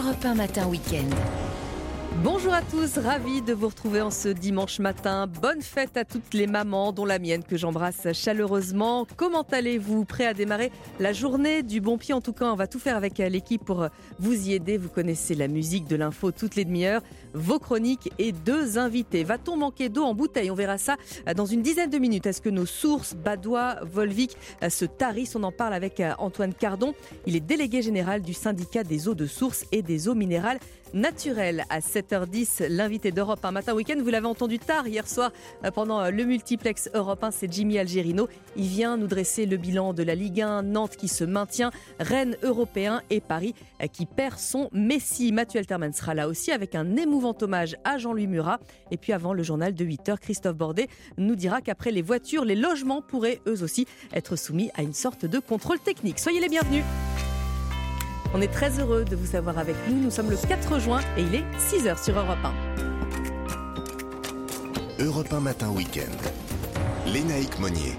Europe 1 Matin Week-end. Bonjour à tous, ravi de vous retrouver en ce dimanche matin. Bonne fête à toutes les mamans, dont la mienne que j'embrasse chaleureusement. Comment allez-vous? Prêt à démarrer la journée du bon pied? En tout cas, on va tout faire avec l'équipe pour vous y aider. Vous connaissez la musique de l'info toutes les demi-heures, vos chroniques et deux invités. Va-t-on manquer d'eau en bouteille? On verra ça dans une dizaine de minutes. Est-ce que nos sources, Badois, Volvic, se tarissent? On en parle avec Antoine Cardon. Il est délégué général du syndicat des eaux de source et des eaux minérales naturelles à 7h10, l'invité d'Europe un matin week-end. Vous l'avez entendu tard hier soir euh, pendant euh, le multiplex Europe 1, c'est Jimmy Algerino. Il vient nous dresser le bilan de la Ligue 1, Nantes qui se maintient, Rennes européen et Paris euh, qui perd son Messi. Mathieu Alterman sera là aussi avec un émouvant hommage à Jean-Louis Murat. Et puis avant le journal de 8h, Christophe Bordet nous dira qu'après les voitures, les logements pourraient eux aussi être soumis à une sorte de contrôle technique. Soyez les bienvenus. On est très heureux de vous avoir avec nous. Nous sommes le 4 juin et il est 6h sur Europe 1. Europe 1 Matin Week-end. Lénaïque Monnier.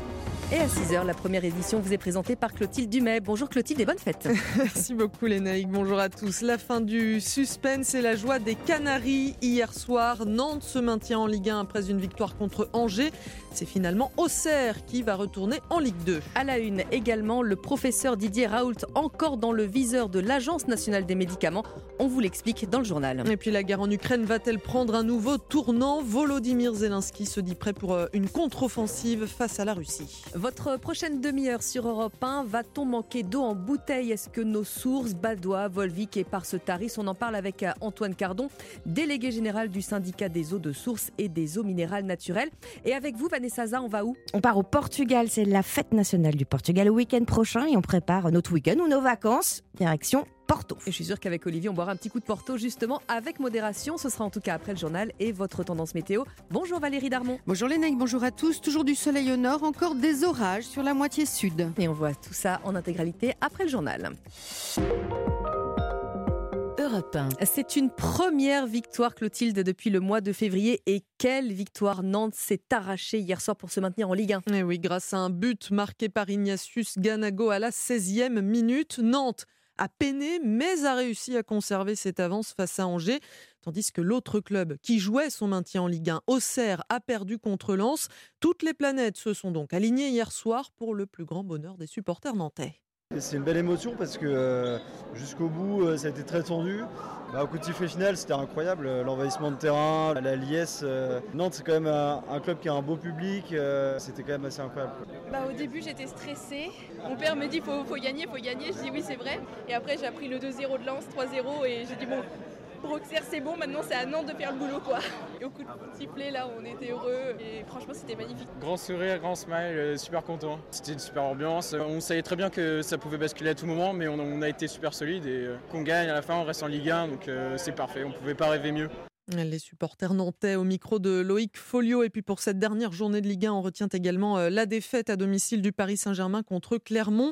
Et à 6h, la première édition vous est présentée par Clotilde Dumais. Bonjour Clotilde et bonne fête. Merci beaucoup Lénaïque, bonjour à tous. La fin du suspense et la joie des Canaries. Hier soir, Nantes se maintient en Ligue 1 après une victoire contre Angers. C'est finalement Auxerre qui va retourner en Ligue 2. À la une également, le professeur Didier Raoult, encore dans le viseur de l'Agence nationale des médicaments. On vous l'explique dans le journal. Et puis la guerre en Ukraine va-t-elle prendre un nouveau tournant? Volodymyr Zelensky se dit prêt pour euh, une contre-offensive face à la Russie. Votre prochaine demi-heure sur Europe 1, va-t-on manquer d'eau en bouteille? Est-ce que nos sources, Badois, Volvic et Taris, on en parle avec euh, Antoine Cardon, délégué général du syndicat des eaux de source et des eaux minérales naturelles. Et avec vous, Vanessa Zah, on va où? On part au Portugal, c'est la fête nationale du Portugal le week-end prochain et on prépare notre week-end ou nos vacances, direction Porto. Et je suis sûre qu'avec Olivier, on boira un petit coup de Porto justement avec modération. Ce sera en tout cas après le journal et votre tendance météo. Bonjour Valérie Darmon. Bonjour Lénaïque, bonjour à tous. Toujours du soleil au nord, encore des orages sur la moitié sud. Et on voit tout ça en intégralité après le journal. C'est une première victoire, Clotilde, depuis le mois de février. Et quelle victoire Nantes s'est arrachée hier soir pour se maintenir en Ligue 1. Et eh oui, grâce à un but marqué par Ignatius Ganago à la 16e minute. Nantes a peiné, mais a réussi à conserver cette avance face à Angers. Tandis que l'autre club qui jouait son maintien en Ligue 1, Auxerre, a perdu contre Lens. Toutes les planètes se sont donc alignées hier soir pour le plus grand bonheur des supporters nantais. C'est une belle émotion parce que euh, jusqu'au bout, euh, ça a été très tendu. Bah, au coup de sifflet final, c'était incroyable. Euh, l'envahissement de terrain, la liesse. Nantes, c'est quand même un, club qui a un beau public. c'était quand même assez incroyable. Bah, au début, j'étais stressée. Mon père me dit faut, faut gagner, faut gagner. Je dis oui, c'est vrai. Et après, j'ai appris le 2-0 de Lens, 3-0. Et j'ai dit bon, pour Auxerre, c'est bon, maintenant c'est à Nantes de faire le boulot quoi. Et au coup de sifflet là, on était heureux et franchement c'était magnifique. Grand sourire, grand smile, euh, super content. C'était une super ambiance. On savait très bien que ça pouvait basculer à tout moment, mais on, a été super solide et euh, qu'on gagne à la fin, on reste en Ligue 1, donc euh, c'est parfait. On pouvait pas rêver mieux. Les supporters nantais au micro de Loïc Folio. Et puis pour cette dernière journée de Ligue 1, on retient également la défaite à domicile du Paris Saint-Germain contre Clermont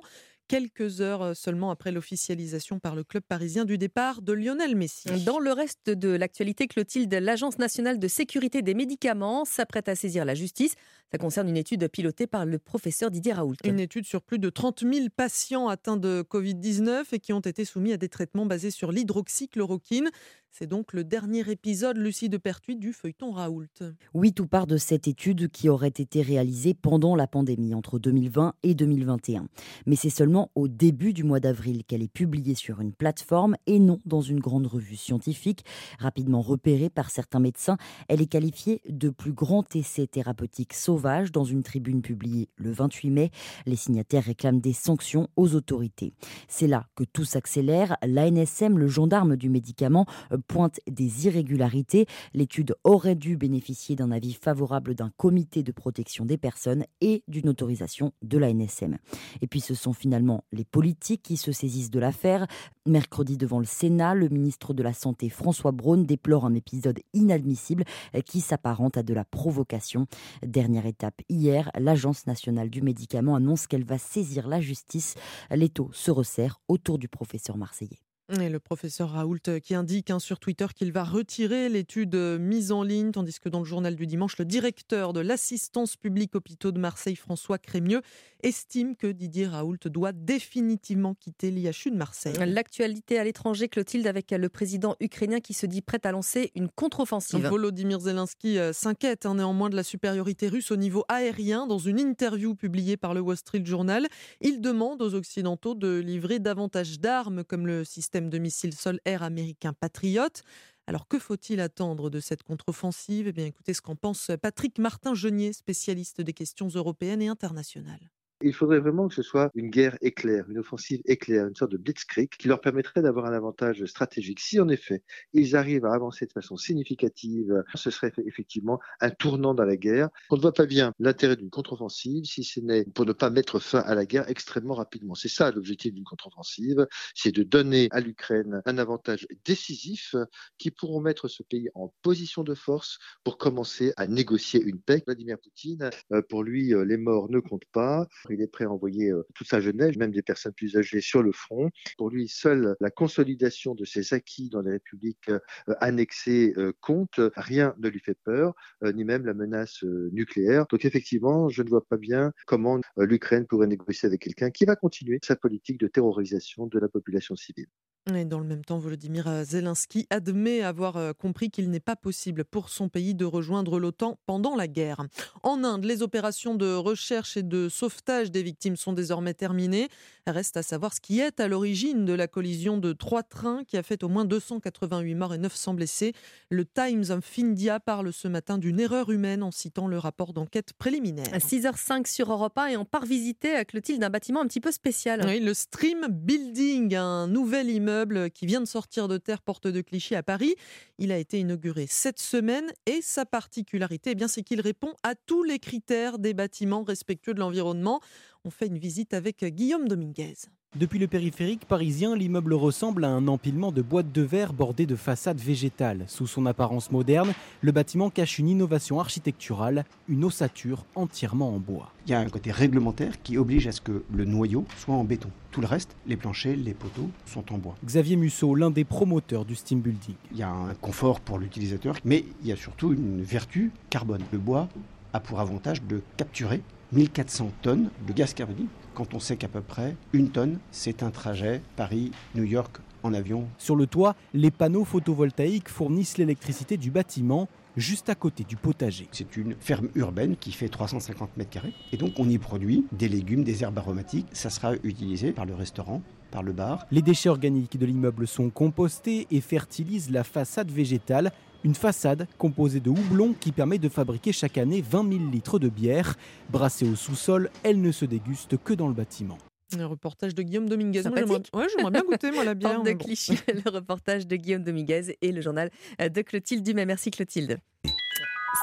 quelques heures euh, seulement après l'officialisation par le club parisien du départ de Lionel Messi. Dans le reste de l'actualité, Clotilde, l'Agence nationale de sécurité des médicaments s'apprête à saisir la justice. Ça concerne une étude pilotée par le professeur Didier Raoult. Une étude sur plus de 30 000 patients atteints de Covid-19 et qui ont été soumis à des traitements basés sur l'hydroxychloroquine. C'est donc le dernier épisode, Lucie de Pertuis, du feuilleton Raoult. Oui, tout part de cette étude qui aurait été réalisée pendant la pandémie, entre 2020 et 2021. Mais c'est seulement au début du mois d'avril qu'elle est publiée sur une plateforme et non dans une grande revue scientifique. Rapidement repérée par certains médecins, elle est qualifiée de plus grand essai thérapeutique sauvage dans une tribune publiée le 28 mai. Les signataires réclament des sanctions aux autorités. C'est là que tout s'accélère. L'ANSM, le gendarme du médicament, pointe des irrégularités. L'étude aurait dû bénéficier d'un avis favorable d'un comité de protection des personnes et d'une autorisation de la NSM. Et puis ce sont finalement les politiques qui se saisissent de l'affaire. Mercredi devant le Sénat, le ministre de la Santé François Braun déplore un épisode inadmissible qui s'apparente à de la provocation. Dernière étape hier, l'Agence nationale du médicament annonce qu'elle va saisir la justice. L'étau se resserre autour du professeur marseillais. Et le professeur Raoult qui indique hein, sur Twitter qu'il va retirer l'étude mise en ligne, tandis que dans le journal du dimanche, le directeur de l'assistance publique hôpitaux de Marseille, François Crémieux, estime que Didier Raoult doit définitivement quitter l'IHU de Marseille. L'actualité à l'étranger, Clotilde, avec le président ukrainien qui se dit prêt à lancer une contre-offensive. Volodymyr Zelensky euh, s'inquiète hein, néanmoins de la supériorité russe au niveau aérien. Dans une interview publiée par le Wall Street Journal, il demande aux Occidentaux de livrer davantage d'armes comme le système de missiles sol-air américain Patriot. Alors que faut-il attendre de cette contre-offensive? Eh bien écoutez ce qu'en pense Patrick Martin-Genier, spécialiste des questions européennes et internationales. Il faudrait vraiment que ce soit une guerre éclair, une offensive éclair, une sorte de blitzkrieg qui leur permettrait d'avoir un avantage stratégique. Si en effet ils arrivent à avancer de façon significative, ce serait effectivement un tournant dans la guerre. On ne voit pas bien l'intérêt d'une contre-offensive si ce n'est pour ne pas mettre fin à la guerre extrêmement rapidement. C'est ça l'objectif d'une contre-offensive, c'est de donner à l'Ukraine un avantage décisif qui pourront mettre ce pays en position de force pour commencer à négocier une paix. Vladimir Poutine, euh, pour lui, euh, les morts ne comptent pas. Il est prêt à envoyer euh, toute sa jeunesse, même des personnes plus âgées, sur le front. Pour lui, seule la consolidation de ses acquis dans les républiques euh, annexées euh, compte. Rien ne lui fait peur, ni même la menace nucléaire. Donc effectivement, je ne vois pas bien comment l'Ukraine pourrait négocier avec quelqu'un qui va continuer sa politique de terrorisation de la population civile. Et dans le même temps, Volodymyr Zelensky admet avoir compris qu'il n'est pas possible pour son pays de rejoindre l'OTAN pendant la guerre. En Inde, les opérations de recherche et de sauvetage des victimes sont désormais terminées. Reste à savoir ce qui est à l'origine de la collision de trois trains qui a fait au moins 288 morts et 900 blessés. Le Times of India parle ce matin d'une erreur humaine en citant le rapport d'enquête préliminaire. À 6h05 sur Europe 1 et on part visiter à Clotilde un bâtiment un petit peu spécial. Oui, le Stream Building, un nouvel immeuble qui vient de sortir de terre porte de Clichy à Paris. Il a été inauguré cette semaine et sa particularité, eh bien, c'est qu'il répond à tous les critères des bâtiments respectueux de l'environnement. On fait une visite avec Guillaume Dominguez. Depuis le périphérique parisien, l'immeuble ressemble à un empilement de boîtes de verre bordées de façades végétales. Sous son apparence moderne, le bâtiment cache une innovation architecturale, une ossature entièrement en bois. Il y a un côté réglementaire qui oblige à ce que le noyau soit en béton. Tout le reste, les planchers, les poteaux, sont en bois. Xavier Musso, l'un des promoteurs du Steam Building. Il y a un confort pour l'utilisateur, mais il y a surtout une vertu carbone. Le bois a pour avantage de capturer 1400 tonnes de gaz carbonique quand on sait qu'à peu près une tonne, c'est un trajet Paris-New York en avion. Sur le toit, les panneaux photovoltaïques fournissent l'électricité du bâtiment juste à côté du potager. C'est une ferme urbaine qui fait 350 mètres carrés et donc on y produit des légumes, des herbes aromatiques. Ça sera utilisé par le restaurant, par le bar. Les déchets organiques de l'immeuble sont compostés et fertilisent la façade végétale une façade composée de houblon qui permet de fabriquer chaque année 20 000 litres de bière. Brassée au sous-sol, elle ne se déguste que dans le bâtiment. Un reportage de Guillaume Dominguez. Ouais, j'aimerais bien goûter moi la bière. de cliché, le reportage de Guillaume Dominguez et le journal de Clotilde Dumais. Merci Clotilde.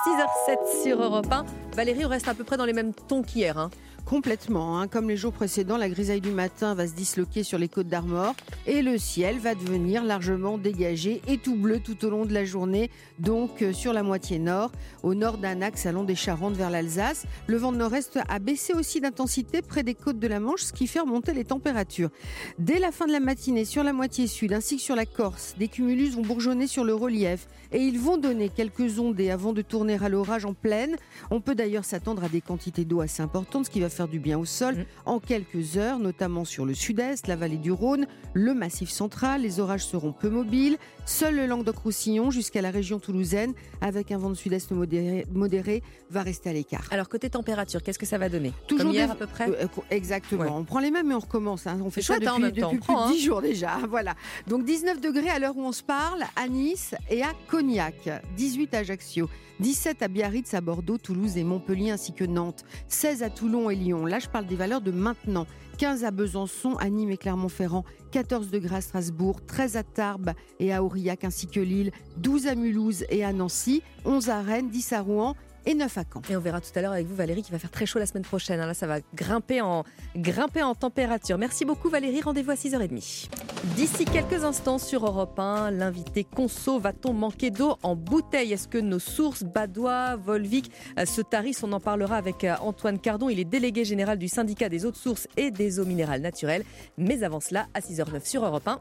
6h07 sur Europe 1. Valérie, on reste à peu près dans les mêmes tons qu'hier. Hein. Complètement. Hein. Comme les jours précédents, la grisaille du matin va se disloquer sur les côtes d'Armor et le ciel va devenir largement dégagé et tout bleu tout au long de la journée, donc euh, sur la moitié nord, au nord d'un axe allant des Charentes vers l'Alsace. Le vent de nord-est a baissé aussi d'intensité près des côtes de la Manche, ce qui fait remonter les températures. Dès la fin de la matinée, sur la moitié sud ainsi que sur la Corse, des cumulus vont bourgeonner sur le relief et ils vont donner quelques ondées avant de tourner à l'orage en pleine. On peut d'ailleurs s'attendre à des quantités d'eau assez importantes, ce qui va faire du bien au sol mm. en quelques heures, notamment sur le sud-est, la vallée du Rhône, le massif central. Les orages seront peu mobiles. Seul le Languedoc-Roussillon jusqu'à la région toulousaine, avec un vent de sud-est modéré, va rester à l'écart. Alors côté température, qu'est-ce que ça va donner? Toujours hier à peu près? Euh, exactement. On prend les mêmes et on recommence. Hein. On fait ça depuis, depuis plus de 10 hein. jours déjà. Voilà. Donc 19 degrés à l'heure où on se parle à Nice et à Cognac, 18 à Ajaccio. 17 à Biarritz, à Bordeaux, Toulouse et Montpellier ainsi que Nantes, 16 à Toulon et Lyon. Là, je parle des valeurs de maintenant. 15 à Besançon, à Nîmes et Clermont-Ferrand, 14 degrés à Strasbourg, 13 à Tarbes et à Aurillac ainsi que Lille, 12 à Mulhouse et à Nancy, 11 à Rennes, 10 à Rouen et 9 à Caen. Et on verra tout à l'heure avec vous Valérie qui va faire très chaud la semaine prochaine. Là ça va grimper en, grimper en température. Merci beaucoup Valérie, rendez-vous à 6h30. D'ici quelques instants sur Europe 1, l'invité Conso, va-t-on manquer d'eau en bouteille? Est-ce que nos sources, Badois, Volvic, euh, se tarissent? On en parlera avec euh, Antoine Cardon, il est délégué général du syndicat des eaux de sources et des eaux minérales naturelles. Mais avant cela, à 6h09 sur Europe 1.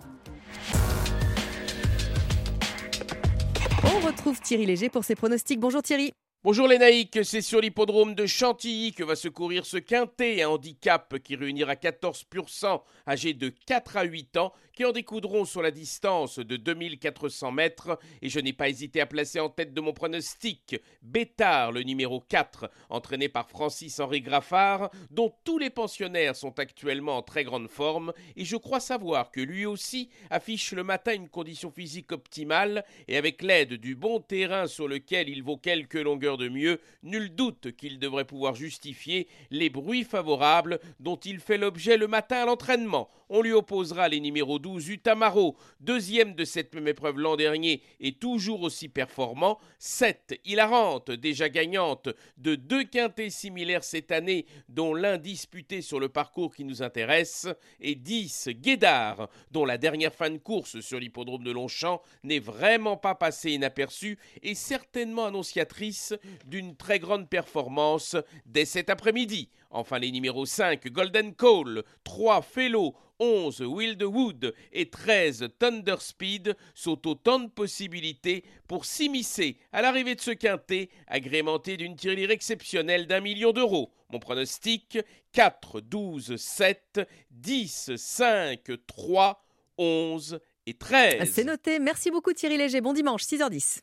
On retrouve Thierry Léger pour ses pronostics. Bonjour Thierry. Bonjour les naïcs, c'est sur l'hippodrome de Chantilly que va se courir ce quintet, un handicap qui réunira 14% âgés de 4 à 8 ans qui en découdront sur la distance de 2400 mètres et je n'ai pas hésité à placer en tête de mon pronostic Bétard, le numéro 4, entraîné par Francis-Henri Graffard, dont tous les pensionnaires sont actuellement en très grande forme et je crois savoir que lui aussi affiche le matin une condition physique optimale et avec l'aide du bon terrain sur lequel il vaut quelques longueurs de mieux, nul doute qu'il devrait pouvoir justifier les bruits favorables dont il fait l'objet le matin à l'entraînement. On lui opposera les numéros 12 Utamaro, deuxième de cette même épreuve l'an dernier et toujours aussi performant, 7 Hilarante, déjà gagnante de deux quintés similaires cette année, dont l'un disputé sur le parcours qui nous intéresse, et 10 Guédard, dont la dernière fin de course sur l'hippodrome de Longchamp n'est vraiment pas passée inaperçue et certainement annonciatrice d'une très grande performance dès cet après-midi. Enfin les numéros 5 Golden Call, 3 Fellow, 11 Wildwood et 13 Thunder Speed sont autant de possibilités pour s'immiscer à l'arrivée de ce quintet, agrémenté d'une tirelire exceptionnelle d'un million d'euros. Mon pronostic 4, 12, 7, 10, 5, 3, 11 et 13. C'est noté. Merci beaucoup Thierry Léger. Bon dimanche, 6h10.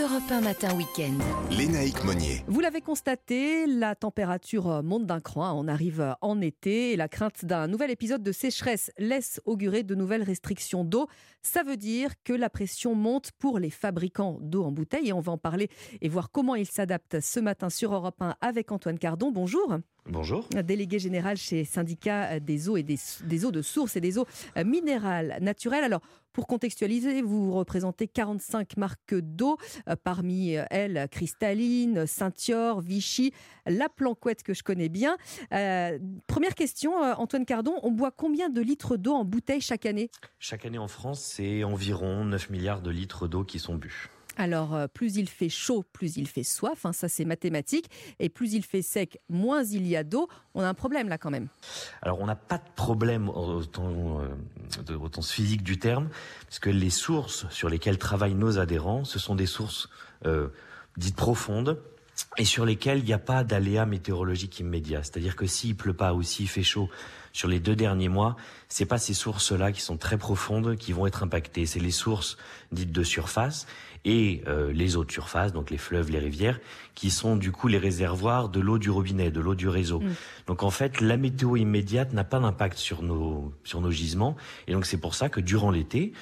Europe 1 matin week-end. Lénaïque Monnier. Vous l'avez constaté, la température monte d'un cran. On arrive en été et la crainte d'un nouvel épisode de sécheresse laisse augurer de nouvelles restrictions d'eau. Ça veut dire que la pression monte pour les fabricants d'eau en bouteille et on va en parler et voir comment ils s'adaptent ce matin sur Europe 1 avec Antoine Cardon. Bonjour. Bonjour. Délégué général chez Syndicat des eaux et des, des, eaux de source et des eaux minérales naturelles. Alors, pour contextualiser, vous représentez 45 marques d'eau, euh, parmi elles Cristalline, Saint-Yor, Vichy, la Planquette que je connais bien. Euh, première question, euh, Antoine Cardon, on boit combien de litres d'eau en bouteille chaque année? Chaque année en France, c'est environ 9 milliards de litres d'eau qui sont bu. Alors, euh, plus il fait chaud, plus il fait soif, hein, ça c'est mathématique. Et plus il fait sec, moins il y a d'eau. On a un problème là quand même. Alors, on n'a pas de problème au sens physique du terme, puisque les sources sur lesquelles travaillent nos adhérents, ce sont des sources euh, dites profondes, et sur lesquelles il n'y a pas d'aléa météorologique immédiat. C'est-à-dire que s'il pleut pas ou s'il fait chaud sur les deux derniers mois, c'est pas ces sources-là qui sont très profondes qui vont être impactées. C'est les sources dites de surface et euh, les eaux de surface, donc les fleuves, les rivières, qui sont du coup les réservoirs de l'eau du robinet, de l'eau du réseau. Mm. Donc en fait, la météo immédiate n'a pas d'impact sur nos sur nos gisements, et donc c'est pour ça que durant l'été,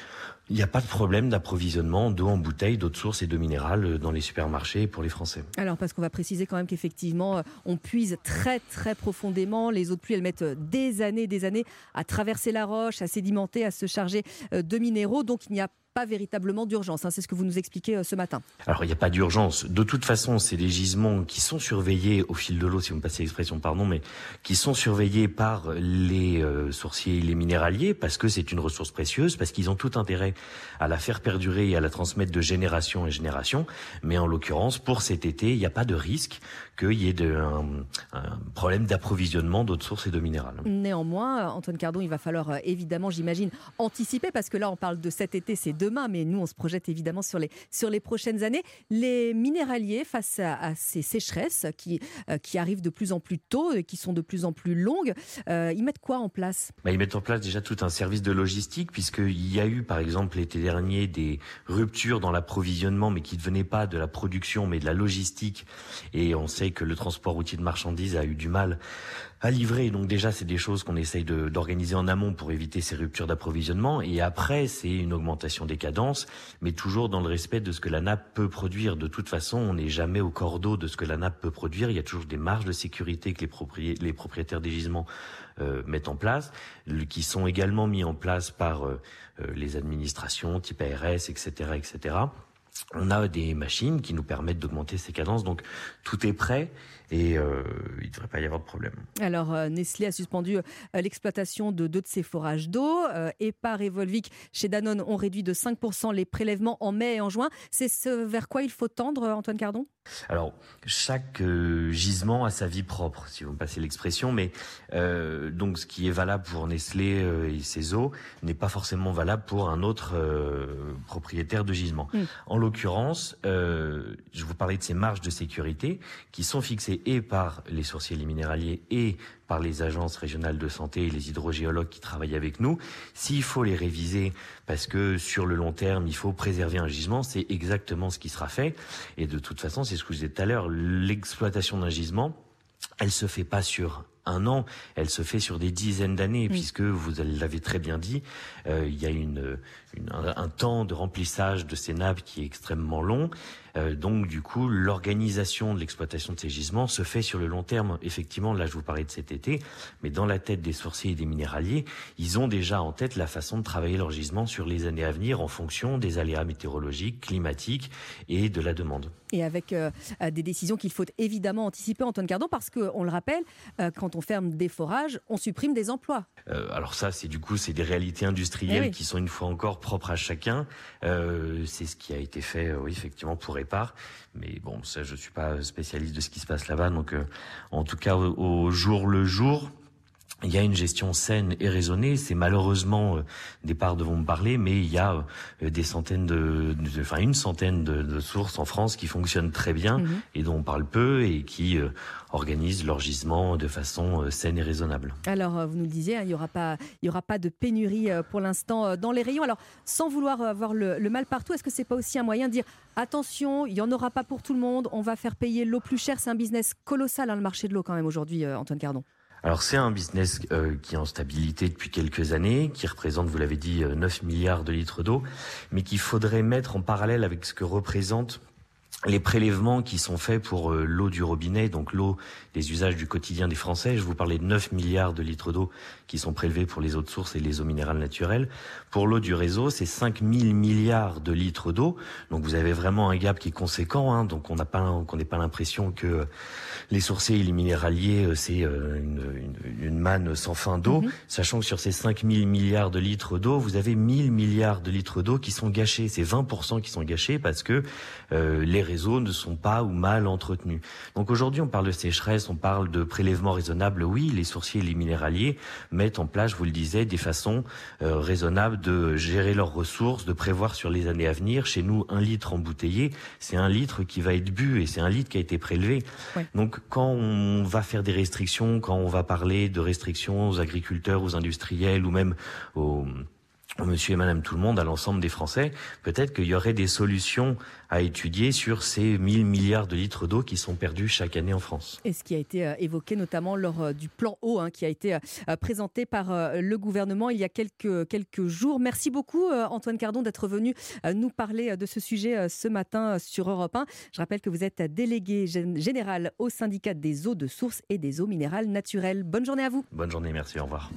il n'y a pas de problème d'approvisionnement d'eau en bouteille, d'eau de source et d'eau minérale dans les supermarchés pour les Français. Alors, parce qu'on va préciser quand même qu'effectivement, euh, on puise très très profondément. Les eaux de pluie, elles mettent euh, des années, des années à traverser la roche, à sédimenter, à se charger de minéraux. Donc, il n'y a pas véritablement d'urgence. Hein, c'est ce que vous nous expliquez euh, ce matin. Alors, il n'y a pas d'urgence. De toute façon, c'est des gisements qui sont surveillés au fil de l'eau, si vous me passez l'expression, pardon, mais qui sont surveillés par les euh, sourciers les minéraliers parce que c'est une ressource précieuse, parce qu'ils ont tout intérêt à la faire perdurer et à la transmettre de génération en génération. Mais en l'occurrence, pour cet été, il n'y a pas de risque qu'il y ait de, un, un problème d'approvisionnement d'autres sources et de minérales. Néanmoins, Antoine Cardon, il va falloir euh, évidemment, j'imagine, anticiper parce que là, on parle de cet été, c'est demain, mais nous, on se projette évidemment sur les, sur les prochaines années. Les minéraliers, face à, ces sécheresses qui, euh, qui arrivent de plus en plus tôt et qui sont de plus en plus longues, euh, ils mettent quoi en place? Bah, Ils mettent en place déjà tout un service de logistique, puisqu'il y a eu, par exemple, l'été dernier, des ruptures dans l'approvisionnement, mais qui ne venaient pas de la production, mais de la logistique. Et on sait que le transport routier de marchandises a eu du mal à livrer. Donc déjà, c'est des choses qu'on essaye d'organiser en amont pour éviter ces ruptures d'approvisionnement. Et après, c'est une augmentation des cadences, mais toujours dans le respect de ce que la nappe peut produire. De toute façon, on n'est jamais au cordeau de ce que la nappe peut produire. Il y a toujours des marges de sécurité que les, propriétaires des gisements euh, mettent en place, qui sont également mis en place par euh, euh, les administrations type ARS, etc., etc. on a des machines qui nous permettent d'augmenter ces cadences. Donc tout est prêt et euh, il ne devrait pas y avoir de problème. Alors euh, Nestlé a suspendu euh, l'exploitation de deux de ses forages d'eau. et par Evolvic, chez Danone, on réduit de 5% les prélèvements en mai et en juin. C'est ce vers quoi il faut tendre, Antoine Cardon? Alors, chaque gisement a sa vie propre, si vous me passez l'expression, mais donc ce qui est valable pour Nestlé et ses eaux n'est pas forcément valable pour un autre propriétaire de gisement. Mm. En l'occurrence, je vous parlais de ces marges de sécurité qui sont fixées et par les sourciers minéraliers et par les agences régionales de santé et les hydrogéologues qui travaillent avec nous. S'il faut les réviser parce que sur le long terme, il faut préserver un gisement, c'est exactement ce qui sera fait. Et de toute façon, c'est ce que je disais tout à l'heure, l'exploitation d'un gisement, elle se fait pas sur un an, elle se fait sur des dizaines d'années, puisque vous l'avez très bien dit, euh, il y a une, un, temps de remplissage de ces nappes qui est extrêmement long. Euh, donc du coup, l'organisation de l'exploitation de ces gisements se fait sur le long terme. Effectivement, là je vous parlais de cet été, mais dans la tête des sourciers et des minéraliers, ils ont déjà en tête la façon de travailler leur gisement sur les années à venir en fonction des aléas météorologiques, climatiques et de la demande. Et avec euh, des décisions qu'il faut évidemment anticiper, Antoine Cardon, parce qu'on le rappelle, quand on ferme des forages, on supprime des emplois. Euh, alors ça, c'est du coup, c'est des réalités industrielles eh qui sont une fois encore propres à chacun. Euh, c'est ce qui a été fait, euh, oui, effectivement, pour Mais bon, ça, je suis pas spécialiste de ce qui se passe là-bas. Donc, en tout cas, au jour le jour, il y a une gestion saine et raisonnée. C'est malheureusement, euh, des parts devront me parler, mais il y a euh, des centaines de, enfin une centaine de, sources en France qui fonctionnent très bien mhm. et dont on parle peu et qui euh, organisent leur gisement de façon saine et raisonnable. Alors, vous nous le disiez, hein, il n'y aura pas, il y aura pas de pénurie pour l'instant dans les rayons. Alors, sans vouloir avoir le, mal partout, est-ce que c'est pas aussi un moyen de dire attention, il y en aura pas pour tout le monde, on va faire payer l'eau plus cher. C'est un business colossal, hein, le marché de l'eau quand même aujourd'hui, Antoine Cardon. Alors c'est un business euh, qui est en stabilité depuis quelques années, qui représente, vous l'avez dit, 9 euh, milliards de litres d'eau, mais qu'il faudrait mettre en parallèle avec ce que représente les prélèvements qui sont faits pour euh, l'eau du robinet, donc l'eau des usages du quotidien des Français. Je vous parlais de 9 milliards de litres d'eau qui sont prélevés pour les eaux de source et les eaux minérales naturelles. Pour l'eau du réseau, c'est 5 000 milliards de litres d'eau. Donc vous avez vraiment un gap qui est conséquent. Hein. donc on n'a pas, qu'on n'ait pas l'impression que les sourciers et les minéraliers, euh, c'est euh, une, une, une, manne sans fin d'eau. Mhm. Sachant que sur ces 5 000 milliards de litres d'eau, vous avez 1000 milliards de litres d'eau qui sont gâchés. C'est 20% qui sont gâchés parce que euh, les réseaux ne sont pas ou mal entretenus. Donc aujourd'hui, on parle de sécheresse, on parle de prélèvements raisonnables. Oui, les sourciers et les minéraliers mettent en place, je vous le disais, des façons euh, raisonnables de gérer leurs ressources, de prévoir sur les années à venir. Chez nous, un litre embouteillé, c'est un litre qui va être bu et c'est un litre qui a été prélevé. Donc quand on va faire des restrictions, quand on va parler de restrictions aux agriculteurs, aux industriels ou même aux monsieur et madame tout le monde, à l'ensemble des Français, peut-être qu'il y aurait des solutions à étudier sur ces 1000 milliards de litres d'eau qui sont perdus chaque année en France. Et ce qui a été euh, évoqué notamment lors euh, du plan eau hein, qui a été euh, présenté par le gouvernement il y a quelques, quelques jours. Merci beaucoup Antoine Cardon d'être venu nous parler de ce sujet ce matin sur Europe 1. Je rappelle que vous êtes délégué général au syndicat des eaux de source et des eaux minérales naturelles. Bonne journée à vous. Bonne journée, merci, au revoir.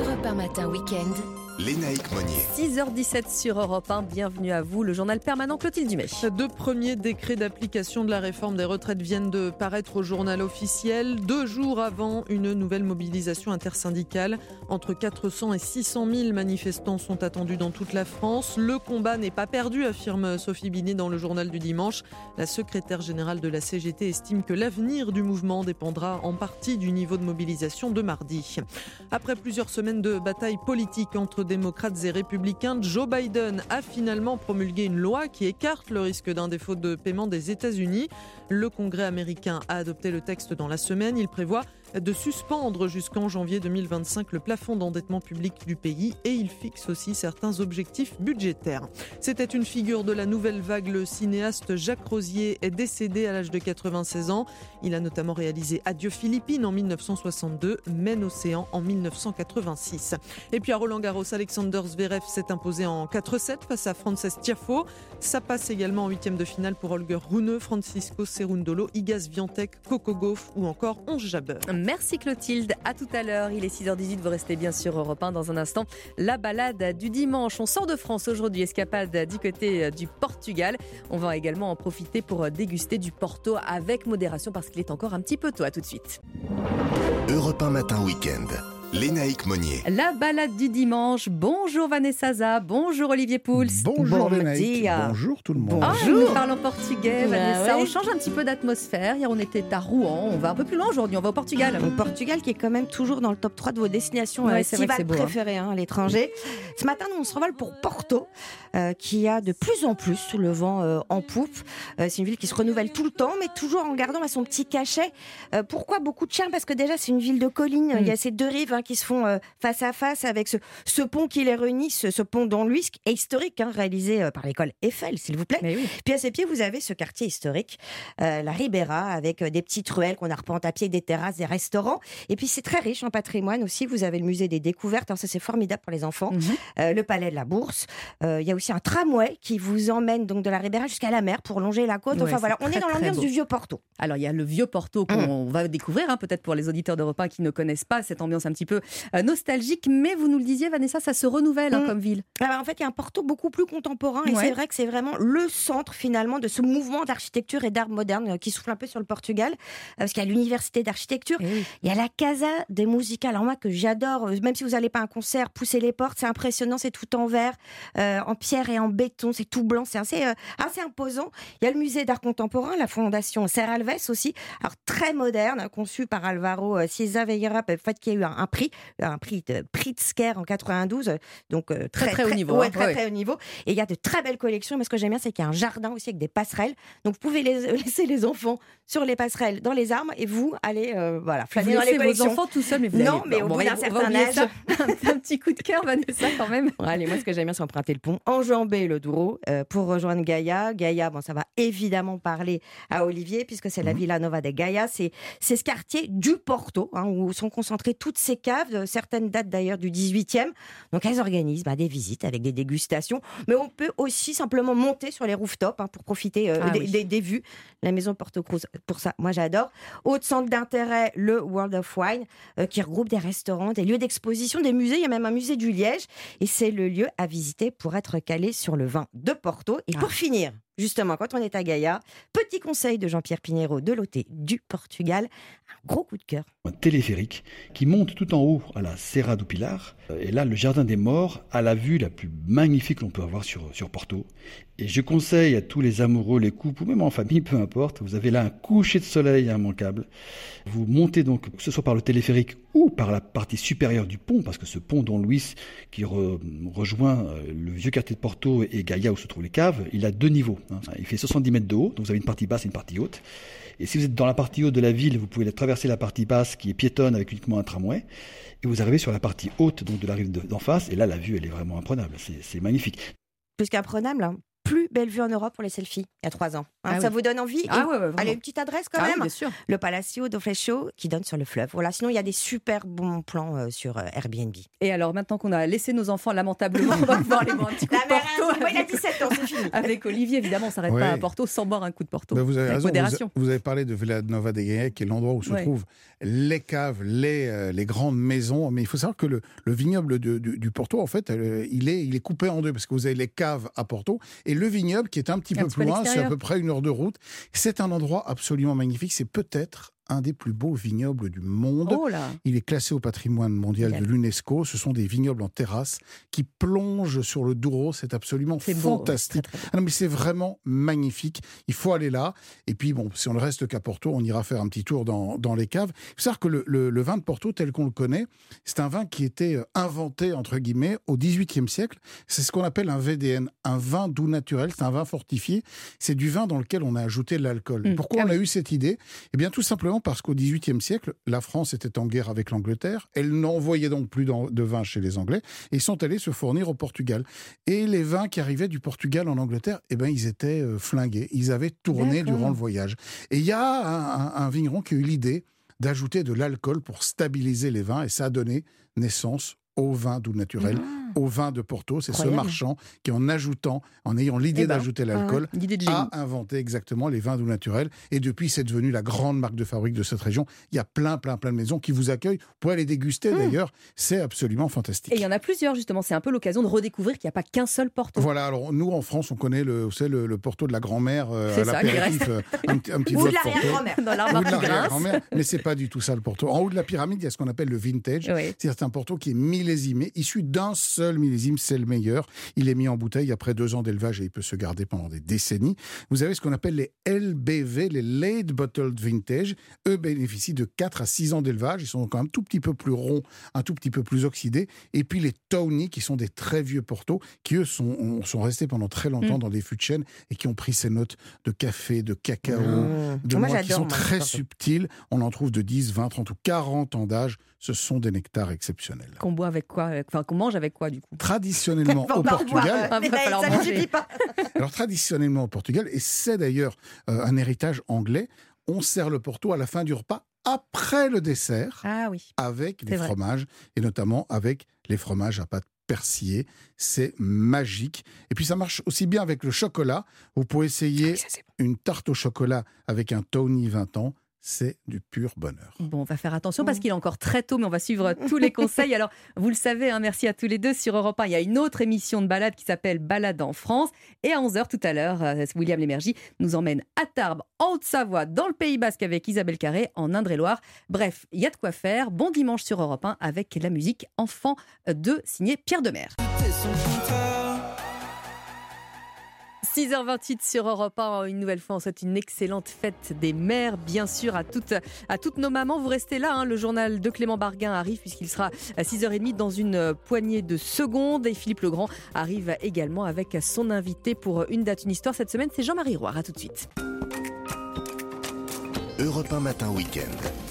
Europe 1 matin week-end. Lénaïque Monnier. 6h17 sur Europe 1, bienvenue à vous, le journal permanent Clotilde Dumais. Deux premiers décrets d'application de la réforme des retraites viennent de paraître au journal officiel, deux jours avant une nouvelle mobilisation intersyndicale. Entre 400 et 600 000 manifestants sont attendus dans toute la France. Le combat n'est pas perdu, affirme Sophie Binet dans le journal du dimanche. La secrétaire générale de la CGT estime que l'avenir du mouvement dépendra en partie du niveau de mobilisation de mardi. Après plusieurs semaines de bataille politique entre démocrates et républicains, Joe Biden a finalement promulgué une loi qui écarte risque d'un défaut de paiement des États-Unis. Le Congrès américain a adopté le texte dans la semaine. Il prévoit de suspendre jusqu'en janvier 2025 le plafond d'endettement public du pays et il fixe aussi certains objectifs budgétaires. C'était une figure de la nouvelle vague. Le cinéaste Jacques Rosier est décédé à l'âge de 96 ans. Il a notamment réalisé Adieu Philippines en 1962, Maine Océan en 1986. Et puis à Roland Garros, Alexander Zverev s'est imposé en 4-7 face à Frances Tiafo. Ça passe également en huitième de finale pour Holger Rune, Francisco Cerundolo, Igaz Viantec, Coco Gauff ou encore Onge Jabeur. Merci Clotilde. À tout à l'heure. Il est 6h18. Vous restez bien sûr Europe 1 dans un instant. La balade du dimanche. On sort de France aujourd'hui. Escapade du côté du Portugal. On va également en profiter pour déguster du Porto avec modération parce qu'il est encore un petit peu tôt. À tout de suite. Europe 1 matin week-end. Lénaïque Monnier. La balade du dimanche. Bonjour Vanessa Za. Bonjour Olivier Pouls. Bonjour Lénaïque. Bonjour tout le monde. Bonjour. nous parlons portugais, bah Vanessa. On change un petit peu d'atmosphère. Hier, on était à Rouen. On va un peu plus loin aujourd'hui. On va au Portugal. Au Portugal, qui est quand même toujours dans le top 3 de vos destinations ouais, estivales hein. préférées hein, à l'étranger. Ce matin, nous, on se revole pour Porto, euh, qui a de plus en plus le vent euh, en poupe. Euh, c'est une ville qui se renouvelle tout le temps, mais toujours en gardant son petit cachet. Pourquoi beaucoup de charme Parce que déjà, c'est une ville de collines. Mm. Il y a ces deux rives qui se font face à face avec ce, ce pont qui les réunit, ce, pont dont est historique, hein, réalisé par l'école Eiffel, s'il vous plaît. Puis à ses pieds, vous avez ce quartier historique, la Ribera, avec des petites ruelles qu'on arpente à pied, des terrasses, des restaurants. Et puis c'est très riche en patrimoine aussi. Vous avez le musée des découvertes, alors ça c'est formidable pour les enfants. Mhm. le palais de la Bourse. Il y a aussi un tramway qui vous emmène donc de la Ribera jusqu'à la mer pour longer la côte. enfin voilà, on est dans l'ambiance du vieux Porto. Alors il y a le vieux Porto qu'on mm. va découvrir, hein, peut-être pour les auditeurs d'Europe 1 qui ne connaissent pas cette ambiance un petit peu euh, nostalgique, mais vous nous le disiez, Vanessa, ça se renouvelle hein, mm. comme ville. Ah bah, en fait, il y a un Porto beaucoup plus contemporain et c'est vrai que c'est vraiment le centre finalement de ce mouvement d'architecture et d'art moderne euh, qui souffle un peu sur le Portugal, euh, parce qu'il y a l'université d'architecture, eh il y a la Casa des Musica, alors moi que j'adore, même si vous n'allez pas à un concert, pousser les portes, c'est impressionnant, c'est tout en verre, en pierre et en béton, c'est tout blanc, c'est assez, assez imposant. Il y a le musée d'art contemporain, la fondation Serra Alves aussi, alors très moderne, conçu par Alvaro Cieza Veira, fait qui a eu un prix, un prix de Pritzker en 92, donc euh, très, très, haut niveau. Hein. très, très haut niveau. Et il y a de très belles collections. Mais ce que j'aime bien, c'est qu'il y a un jardin aussi avec des passerelles. Donc vous pouvez laisser les enfants sur les passerelles, dans les arbres, et vous allez euh, voilà, flâner dans les collections. vos enfants tout seuls, mais vous Non, mais au bout d'un certain âge. un petit coup de cœur, Vanessa, quand même. allez, moi, ce que j'aime bien, c'est emprunter le pont, enjamber le Douro euh, pour rejoindre Gaïa. Gaïa, bon, ça va évidemment parler à Olivier, puisque c'est la mhm. Villa Nova de Gaïa. C'est ce quartier du Porto, hein, où sont concentrées toutes ces caves. Certaines datent d'ailleurs du 18e. Donc elles organisent bah, des visites avec des dégustations. Mais on peut aussi simplement monter sur les rooftops hein, pour profiter euh, ah des, vues. La maison Porto Cruz, pour ça, moi j'adore. Autre centre d'intérêt, le World of Wine, euh, qui regroupe des restaurants, des lieux d'exposition, des musées. Il y a même un musée du Liège. Et c'est le lieu à visiter pour être calé sur le vin de Porto. Et pour ah. finir, justement, quand on est à Gaïa. Petit conseil de Jean-Pierre Pinheiro de l'OT du Portugal. Un gros coup de cœur. Un téléphérique qui monte tout en haut à la Serra do Pilar. Et là, le jardin des morts a la vue la plus magnifique qu'on peut avoir sur, sur Porto. Et je conseille à tous les amoureux, les couples, ou même en famille, peu importe, vous avez là un coucher de soleil immanquable. Vous montez donc, que ce soit par le téléphérique ou par la partie supérieure du pont, parce que ce pont Don Luis qui rejoint euh, le vieux quartier de Porto et Gaïa où se trouvent les caves, il a deux niveaux. Hein. Il fait 70 mètres de haut, donc vous avez une partie basse et une partie haute. Et si vous êtes dans la partie haute de la ville, vous pouvez traverser la partie basse qui est piétonne avec uniquement un tramway. Et vous arrivez sur la partie haute donc de la rive d'en face. Et là, la vue, elle est vraiment imprenable. C'est magnifique. Plus qu'imprenable, hein plus belle vue en Europe pour les selfies il y a trois ans. Hein, ah ça vous donne envie ah, Allez, une petite adresse quand ah même. bien sûr. Le Palacio do Flecho qui donne sur le fleuve. Voilà. Sinon, il y a des super bons plans euh, sur euh, Airbnb. Et alors, maintenant qu'on a laissé nos enfants lamentablement, on va pouvoir aller boire un petit coup de Porto. il a 17 ans, c'est fini. Avec Olivier, évidemment, on s'arrête pas à Porto sans boire un coup de Porto. vous avez raison. Vous, avez parlé de Villa Nova de Gaia, qui est l'endroit où se trouvent les caves, les, euh, les grandes maisons. Mais il faut savoir que le, vignoble du, Porto, en fait, il, est, il est coupé en deux parce que vous avez les caves à Porto et le vignoble qui est un petit peu plus loin, c'est à peu près une de route. C'est un endroit absolument magnifique. C'est peut-être un des plus beaux vignobles du monde. Oh il est classé au patrimoine mondial de l'UNESCO. Ce sont des vignobles en terrasse qui plongent sur le Douro. C'est absolument fantastique. Ah non, mais c'est vraiment magnifique. Il faut aller là. Et puis, bon, si on ne reste qu'à Porto, on ira faire un petit tour dans, dans les caves. Il faut savoir que le, le, vin de Porto, tel qu'on le connaît, c'est un vin qui était euh, inventé, entre guillemets, au XVIIIe siècle. C'est ce qu'on appelle un VDN, un vin doux naturel. C'est un vin fortifié. C'est du vin dans lequel on a ajouté de l'alcool. Mmh. Pourquoi ah on a eu cette idée? Eh bien, tout simplement parce qu'au XVIIIe siècle, la France était en guerre avec l'Angleterre. Elle n'envoyait donc plus de vin chez les Anglais et ils sont allés se fournir au Portugal. Et les vins qui arrivaient du Portugal en Angleterre, eh ben, ils étaient euh, flingués. Ils avaient tourné durant le voyage. Et il y a un, vigneron qui a eu l'idée d'ajouter de l'alcool pour stabiliser les vins et ça a donné naissance au vin doux naturel. Ah. Au vin de Porto. C'est ce marchand qui, en ajoutant, en ayant l'idée eh ben, d'ajouter l'alcool, a inventé exactement les vins doux naturels. Et depuis, c'est devenu la grande marque de fabrique de cette région. Il y a plein, plein, plein de maisons qui vous accueillent. Vous pouvez les déguster mmh. d'ailleurs. C'est absolument fantastique. Et il y en a plusieurs, justement. C'est un peu l'occasion de redécouvrir qu'il n'y a pas qu'un seul Porto. Voilà. Alors, nous, en France, on connaît le, le, le Porto de la grand-mère euh, à l'apéritif. Euh, un, petit Ou de l'arrière-grand-mère. Dans l'arrière-grand-mère. Mais c'est pas du tout ça, le Porto. En haut de la pyramide, il y a ce qu'on appelle le vintage. C'est un Porto qui est millésimé, issu d'un seul millésime, c'est le meilleur. Il est mis en bouteille après deux ans d'élevage et il peut se garder pendant des décennies. Vous avez ce qu'on appelle les LBV, les Late Bottled Vintage. Eux bénéficient de 4 à 6 ans d'élevage. Ils sont quand même un tout petit peu plus ronds, un tout petit peu plus oxydés. Et puis les Tony, qui sont des très vieux Porto, qui eux sont, sont restés pendant très longtemps mm. dans des fûts de chêne et qui ont pris ces notes de café, de cacao, mm. de noix qui sont très subtiles. On en trouve de 10, 20, 30 ou 40 ans d'âge. Ce sont des nectars exceptionnels. Qu'on boit avec quoi Enfin, qu'on mange avec quoi, du coup? Traditionnellement au Portugal. Ah, pas. Alors, traditionnellement au Portugal, et c'est d'ailleurs euh, un héritage anglais, on sert le Porto à la fin du repas après le dessert. Ah oui. Avec des fromages, et notamment avec les fromages à pâte persillée. C'est magique. Et puis ça marche aussi bien avec le chocolat. Vous pouvez essayer ah une tarte au chocolat avec un Tony 20 ans c'est du pur bonheur. Bon, on va faire attention parce qu'il est encore très tôt, mais on va suivre tous les conseils. Alors, vous le savez, hein, merci à tous les deux. Sur Europe 1, il y a une autre émission de balade qui s'appelle Balade en France. Et à 11h tout à l'heure, euh, William Lémergie nous emmène à Tarbes, en Haute-Savoie, dans le Pays Basque avec Isabelle Carré, en Indre-et-Loire. Bref, il y a de quoi faire. Bon dimanche sur Europe 1 avec la musique Enfant de signé Pierre Demer. 6h28 sur Europe 1. Une nouvelle fois, on souhaite une excellente fête des mères, bien sûr, à toutes, nos mamans. Vous restez là, hein. le journal de Clément Barguin arrive puisqu'il sera à 6h30 dans une poignée de secondes. Et Philippe Legrand arrive également avec son invité pour Une date, une histoire. Cette semaine, c'est Jean-Marie Roire. À tout de suite. Europe 1 Matin Week-end.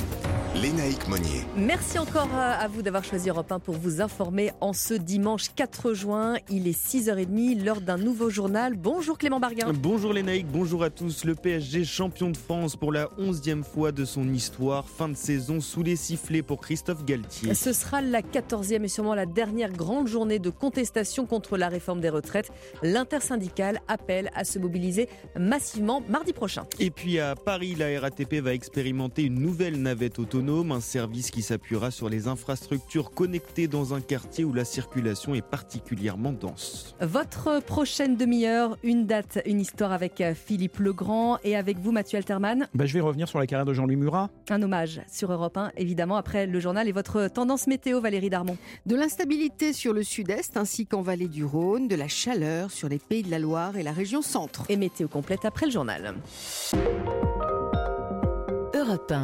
Lénaïque Monnier. Merci encore à vous d'avoir choisi Europe 1 pour vous informer en ce dimanche 4 juin. Il est 6h30, l'heure d'un nouveau journal. Bonjour Clément Barguin. Bonjour Lénaïque, bonjour à tous. Le PSG champion de France pour la 11e fois de son histoire. Fin de saison sous les sifflets pour Christophe Galtier. Ce sera la 14e et sûrement la dernière grande journée de contestation contre la réforme des retraites. L'intersyndicale appelle à se mobiliser massivement mardi prochain. Et puis à Paris, la RATP va expérimenter une nouvelle navette auto un service qui s'appuiera sur les infrastructures connectées dans un quartier où la circulation est particulièrement dense. Votre prochaine demi-heure, une date, une histoire avec euh, Philippe Legrand et avec vous Mathieu Alterman. Bah, je vais revenir sur la carrière de Jean-Louis Murat. Un hommage sur Europe 1, évidemment, après le journal et votre tendance météo, Valérie Darmon. De l'instabilité sur le sud-est ainsi qu'en vallée du Rhône, de la chaleur sur les pays de la Loire et la région centre. Et météo complète après le journal.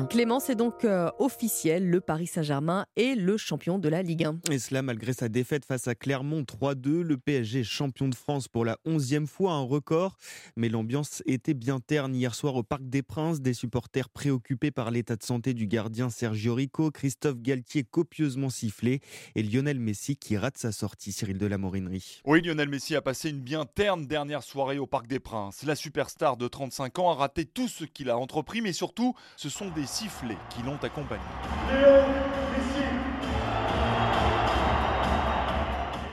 Clément, c'est donc euh, officiel, le Paris Saint-Germain est le champion de la Ligue 1. Et cela malgré sa défaite face à Clermont 3-2, le PSG champion de France pour la 11e fois, un record. Mais l'ambiance était bien terne hier soir au Parc des Princes, des supporters préoccupés par l'état de santé du gardien Sergio Rico, Christophe Galtier copieusement sifflé et Lionel Messi qui rate sa sortie, Cyril de la Morinerie. Oui, Lionel Messi a passé une bien terne dernière soirée au Parc des Princes. La superstar de 35 ans a raté tout ce qu'il a entrepris, mais surtout, ce sont des sifflets qui l'ont accompagné.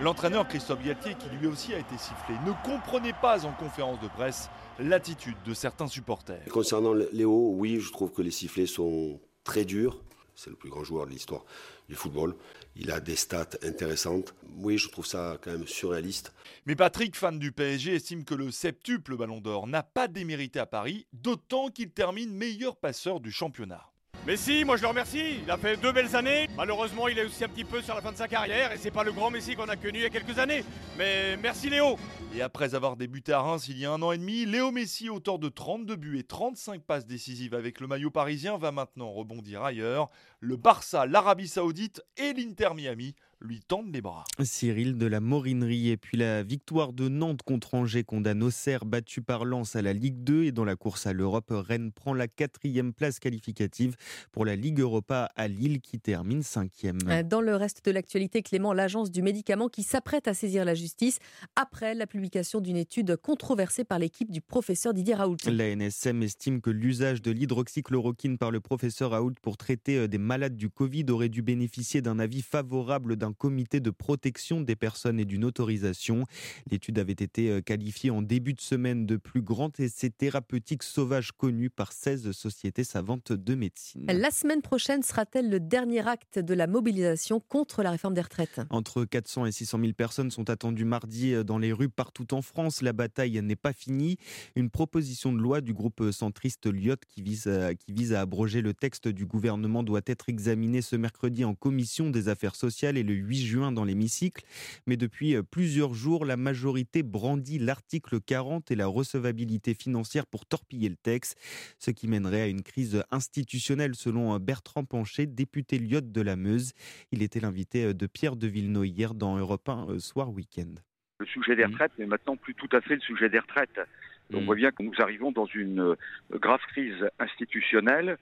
L'entraîneur Christophe Galtier, qui lui aussi a été sifflé, ne comprenait pas en conférence de presse l'attitude de certains supporters. Concernant Léo, oui, je trouve que les sifflets sont très durs. C'est le plus grand joueur de l'histoire du football. Il a des stats intéressantes. Oui, je trouve ça quand même surréaliste. Mais Patrick, fan du PSG, estime que le septuple Ballon d'Or n'a pas démérité à Paris, d'autant qu'il termine meilleur passeur du championnat. Messi, moi je le remercie. Il a fait deux belles années. Malheureusement, il est aussi un petit peu sur la fin de sa carrière et c'est pas le grand Messi qu'on a connu il y a quelques années. Mais merci Léo. Et après avoir débuté à Reims il y a un an et demi, Léo Messi, auteur de 32 buts et 35 passes décisives avec le maillot parisien, va maintenant rebondir ailleurs. Le Barça, l'Arabie Saoudite et l'Inter Miami lui tendent les bras. Cyril de la Morinerie et puis la victoire de Nantes contre Angers condamne Auxerre battu par Lens à la Ligue 2 et dans la course à l'Europe, Rennes prend la quatrième place qualificative pour la Ligue Europa à Lille qui termine cinquième. Euh, dans le reste de l'actualité, Clément, l'agence du médicament qui s'apprête à saisir la justice après la publication d'une étude controversée par l'équipe du professeur Didier Raoult. La NSM estime que l'usage de l'hydroxychloroquine par le professeur Raoult pour traiter euh, des malades du Covid aurait dû bénéficier d'un avis favorable d'un d'un comité de protection des personnes et d'une autorisation. L'étude avait été euh, qualifiée en début de semaine de plus grand essai thérapeutique sauvage connu par 16 sociétés savantes de médecine. La semaine prochaine sera-t-elle le dernier acte de la mobilisation contre la réforme des retraites? Entre 400 et 600 000 personnes sont attendues mardi euh, dans les rues partout en France. La bataille n'est pas finie. Une proposition de loi du groupe centriste Lyot qui vise à, qui vise à abroger le texte du gouvernement doit être examinée ce mercredi en commission des affaires sociales et le 8 juin dans l'hémicycle. Mais depuis euh, plusieurs jours, la majorité brandit l'article 40 et la recevabilité financière pour torpiller le texte, ce qui mènerait à une crise institutionnelle selon euh, Bertrand Pancher, député Lyot de la Meuse. Il était l'invité euh, de Pierre de Villeneuve hier dans Europe 1 Soir Week-end. Le sujet des retraites n'est maintenant plus tout à fait le sujet des retraites. On mmh. voit bien que nous arrivons dans une grave crise institutionnelle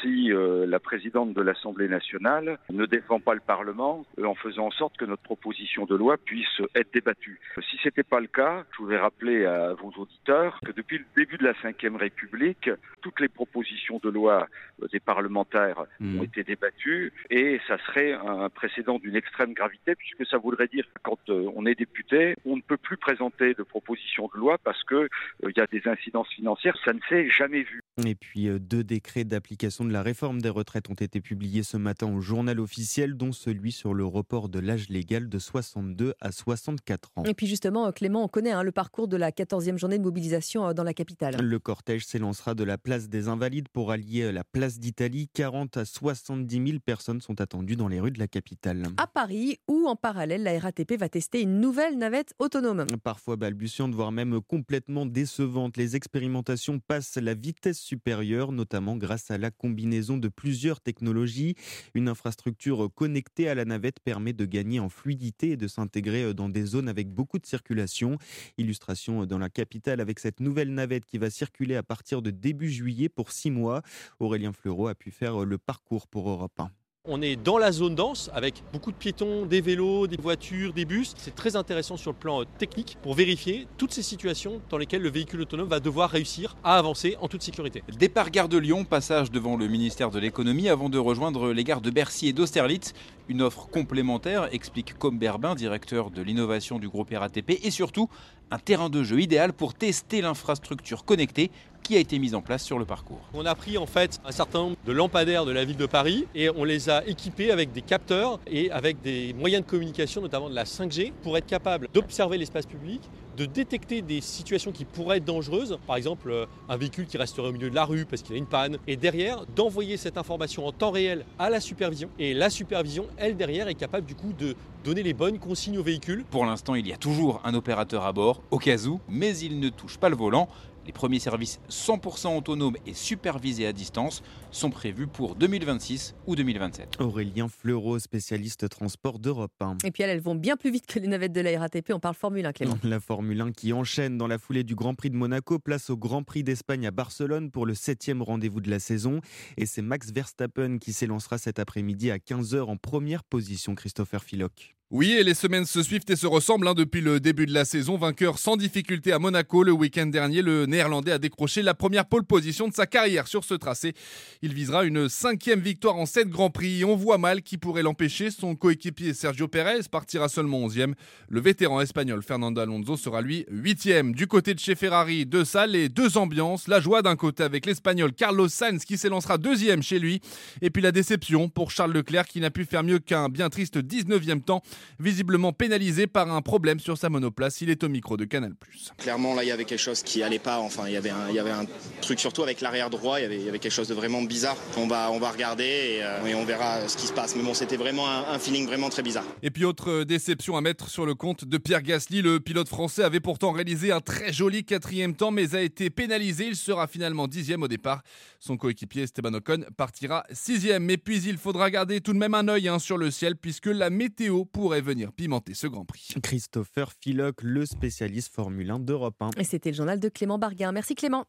si euh, la présidente de l'Assemblée nationale ne défend pas le Parlement euh, en faisant en sorte que notre proposition de loi puisse être débattue. Si ce n'était pas le cas, je voudrais rappeler à vos auditeurs que depuis le début de la Ve République, toutes les propositions de loi des parlementaires mmh. ont été débattues et ça serait un précédent d'une extrême gravité puisque ça voudrait dire que quand on est député, on ne peut plus présenter de propositions de loi parce qu'il y a des incidences financières. Ça ne s'est jamais vu. Et puis deux décrets d'application de la réforme des retraites ont été publiées ce matin au journal officiel, dont celui sur le report de l'âge légal de 62 à 64 ans. Et puis justement, Clément, on connaît hein, le parcours de la 14e journée de mobilisation euh, dans la capitale. Le cortège s'élancera de la place des Invalides pour allier euh, la place d'Italie. 40 à 70 000 personnes sont attendues dans les rues de la capitale. À Paris, où en parallèle, la RATP va tester une nouvelle navette autonome. Parfois balbutiante, voire même complètement décevante, les expérimentations passent la vitesse supérieure, notamment grâce à la combinaison de plusieurs technologies. Une infrastructure connectée à la navette permet de gagner en fluidité et de s'intégrer dans des zones avec beaucoup de circulation. Illustration dans la capitale avec cette nouvelle navette qui va circuler à partir de début juillet pour six mois. Aurélien Fleureau a pu faire le parcours pour Europe 1. On est dans la zone dense avec beaucoup de piétons, des vélos, des voitures, des bus. C'est très intéressant sur le plan euh, technique pour vérifier toutes ces situations dans lesquelles le véhicule autonome va devoir réussir à avancer en toute sécurité. Départ gare de Lyon, passage devant le ministère de l'économie avant de rejoindre les gares de Bercy et d'Austerlitz. Une offre complémentaire, explique Com Berbin, directeur de l'innovation du groupe RATP, et surtout un terrain de jeu idéal pour tester l'infrastructure connectée qui a été mise en place sur le parcours. On a pris en fait un certain nombre de lampadaires de la ville de Paris et on les a équipés avec des capteurs et avec des moyens de communication, notamment de la 5G, pour être capable d'observer l'espace public, de détecter des situations qui pourraient être dangereuses, par exemple euh, un véhicule qui resterait au milieu de la rue parce qu'il a une panne, et derrière d'envoyer cette information en temps réel à la supervision. Et la supervision, elle derrière, est capable du coup de donner les bonnes consignes au véhicule. Pour l'instant, il y a toujours un opérateur à bord, au cas où, mais il ne touche pas le volant. Les premiers services 100% autonomes et supervisés à distance sont prévus pour 2026 ou 2027. Aurélien Fleureau, spécialiste transport d'Europe 1. Et puis elles, elles vont bien plus vite que les navettes de la RATP. On parle Formule 1, Clément. La Formule 1 qui enchaîne dans la foulée du Grand Prix de Monaco, place au Grand Prix d'Espagne à Barcelone pour le septième rendez-vous de la saison. Et c'est Max Verstappen qui s'élancera cet après-midi à 15h en première position, Christopher Filoc. Oui, et les semaines se suivent et se ressemblent hein, depuis le début de la saison. Vainqueur sans difficulté à Monaco le week-end dernier, le Néerlandais a décroché la première pole position de sa carrière sur ce tracé. Il visera une cinquième victoire en sept Grands Prix. On voit mal qui pourrait l'empêcher. Son coéquipier Sergio Pérez partira seulement 11e. Le vétéran espagnol Fernando Alonso sera lui 8e. Du côté de chez Ferrari, deux salles et deux ambiances. La joie d'un côté avec l'espagnol Carlos Sainz qui s'élancera deuxième chez lui. Et puis la déception pour Charles Leclerc qui n'a pu faire mieux qu'un bien triste 19e temps visiblement pénalisé par un problème sur sa monoplace. Il est au micro de Canal+. Clairement, là, il y avait quelque chose qui allait pas. Enfin, il y avait un, il y avait un truc surtout avec l'arrière droit. Il y, avait, il y avait quelque chose de vraiment bizarre. On va, on va regarder et, euh, on verra ce qui se passe. Mais bon, c'était vraiment un, feeling vraiment très bizarre. Et puis autre déception à mettre sur le compte de Pierre Gasly. Le pilote français avait pourtant réalisé un très joli quatrième temps, mais a été pénalisé. Il sera finalement dixième au départ. Son coéquipier Esteban Ocon partira sixième. Mais puis il faudra garder tout de même un œil hein, sur le ciel puisque la météo pourrait venir pimenter ce Grand Prix. Christopher Filoc, le spécialiste Formule 1 d'Europe 1. Et c'était le journal de Clément Barguin. Merci Clément.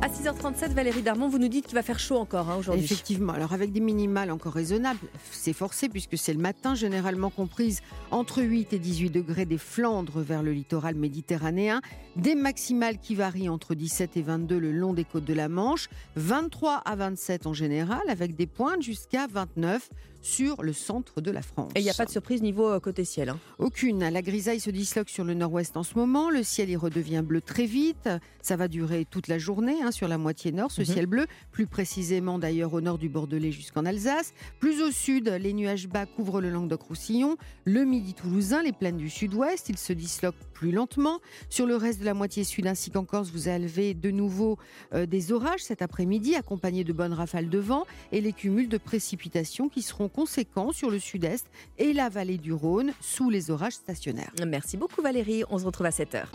À 6h37, Valérie Darmon, vous nous dites qu'il va faire chaud encore hein, aujourd'hui. Effectivement, alors avec des minimales encore raisonnables, c'est forcé puisque c'est le matin, généralement comprise entre 8 et 18 degrés des Flandres vers le littoral méditerranéen, des maximales qui varient entre 17 et 22 le long des côtes de la Manche, 23 à 27 en général, avec des pointes jusqu'à 29 sur le centre de la France. Et il n'y a pas de surprise niveau euh, côté ciel hein. Aucune. La grisaille se disloque sur le nord-ouest en ce moment. Le ciel y redevient bleu très vite. Ça va durer toute la journée hein, sur la moitié nord, ce mhm. ciel bleu. Plus précisément d'ailleurs au nord du Bordelais jusqu'en Alsace. Plus au sud, les nuages bas couvrent le Languedoc-Roussillon. Le midi toulousain, les plaines du sud-ouest, ils se disloquent plus lentement. Sur le reste de la moitié sud ainsi qu'en Corse, vous avez de nouveau euh, des orages cet après-midi accompagnés de bonnes rafales de vent et les cumuls de précipitations qui seront conséquents sur le sud-est et la vallée du Rhône sous les orages stationnaires. Merci beaucoup Valérie, on se retrouve à 7h.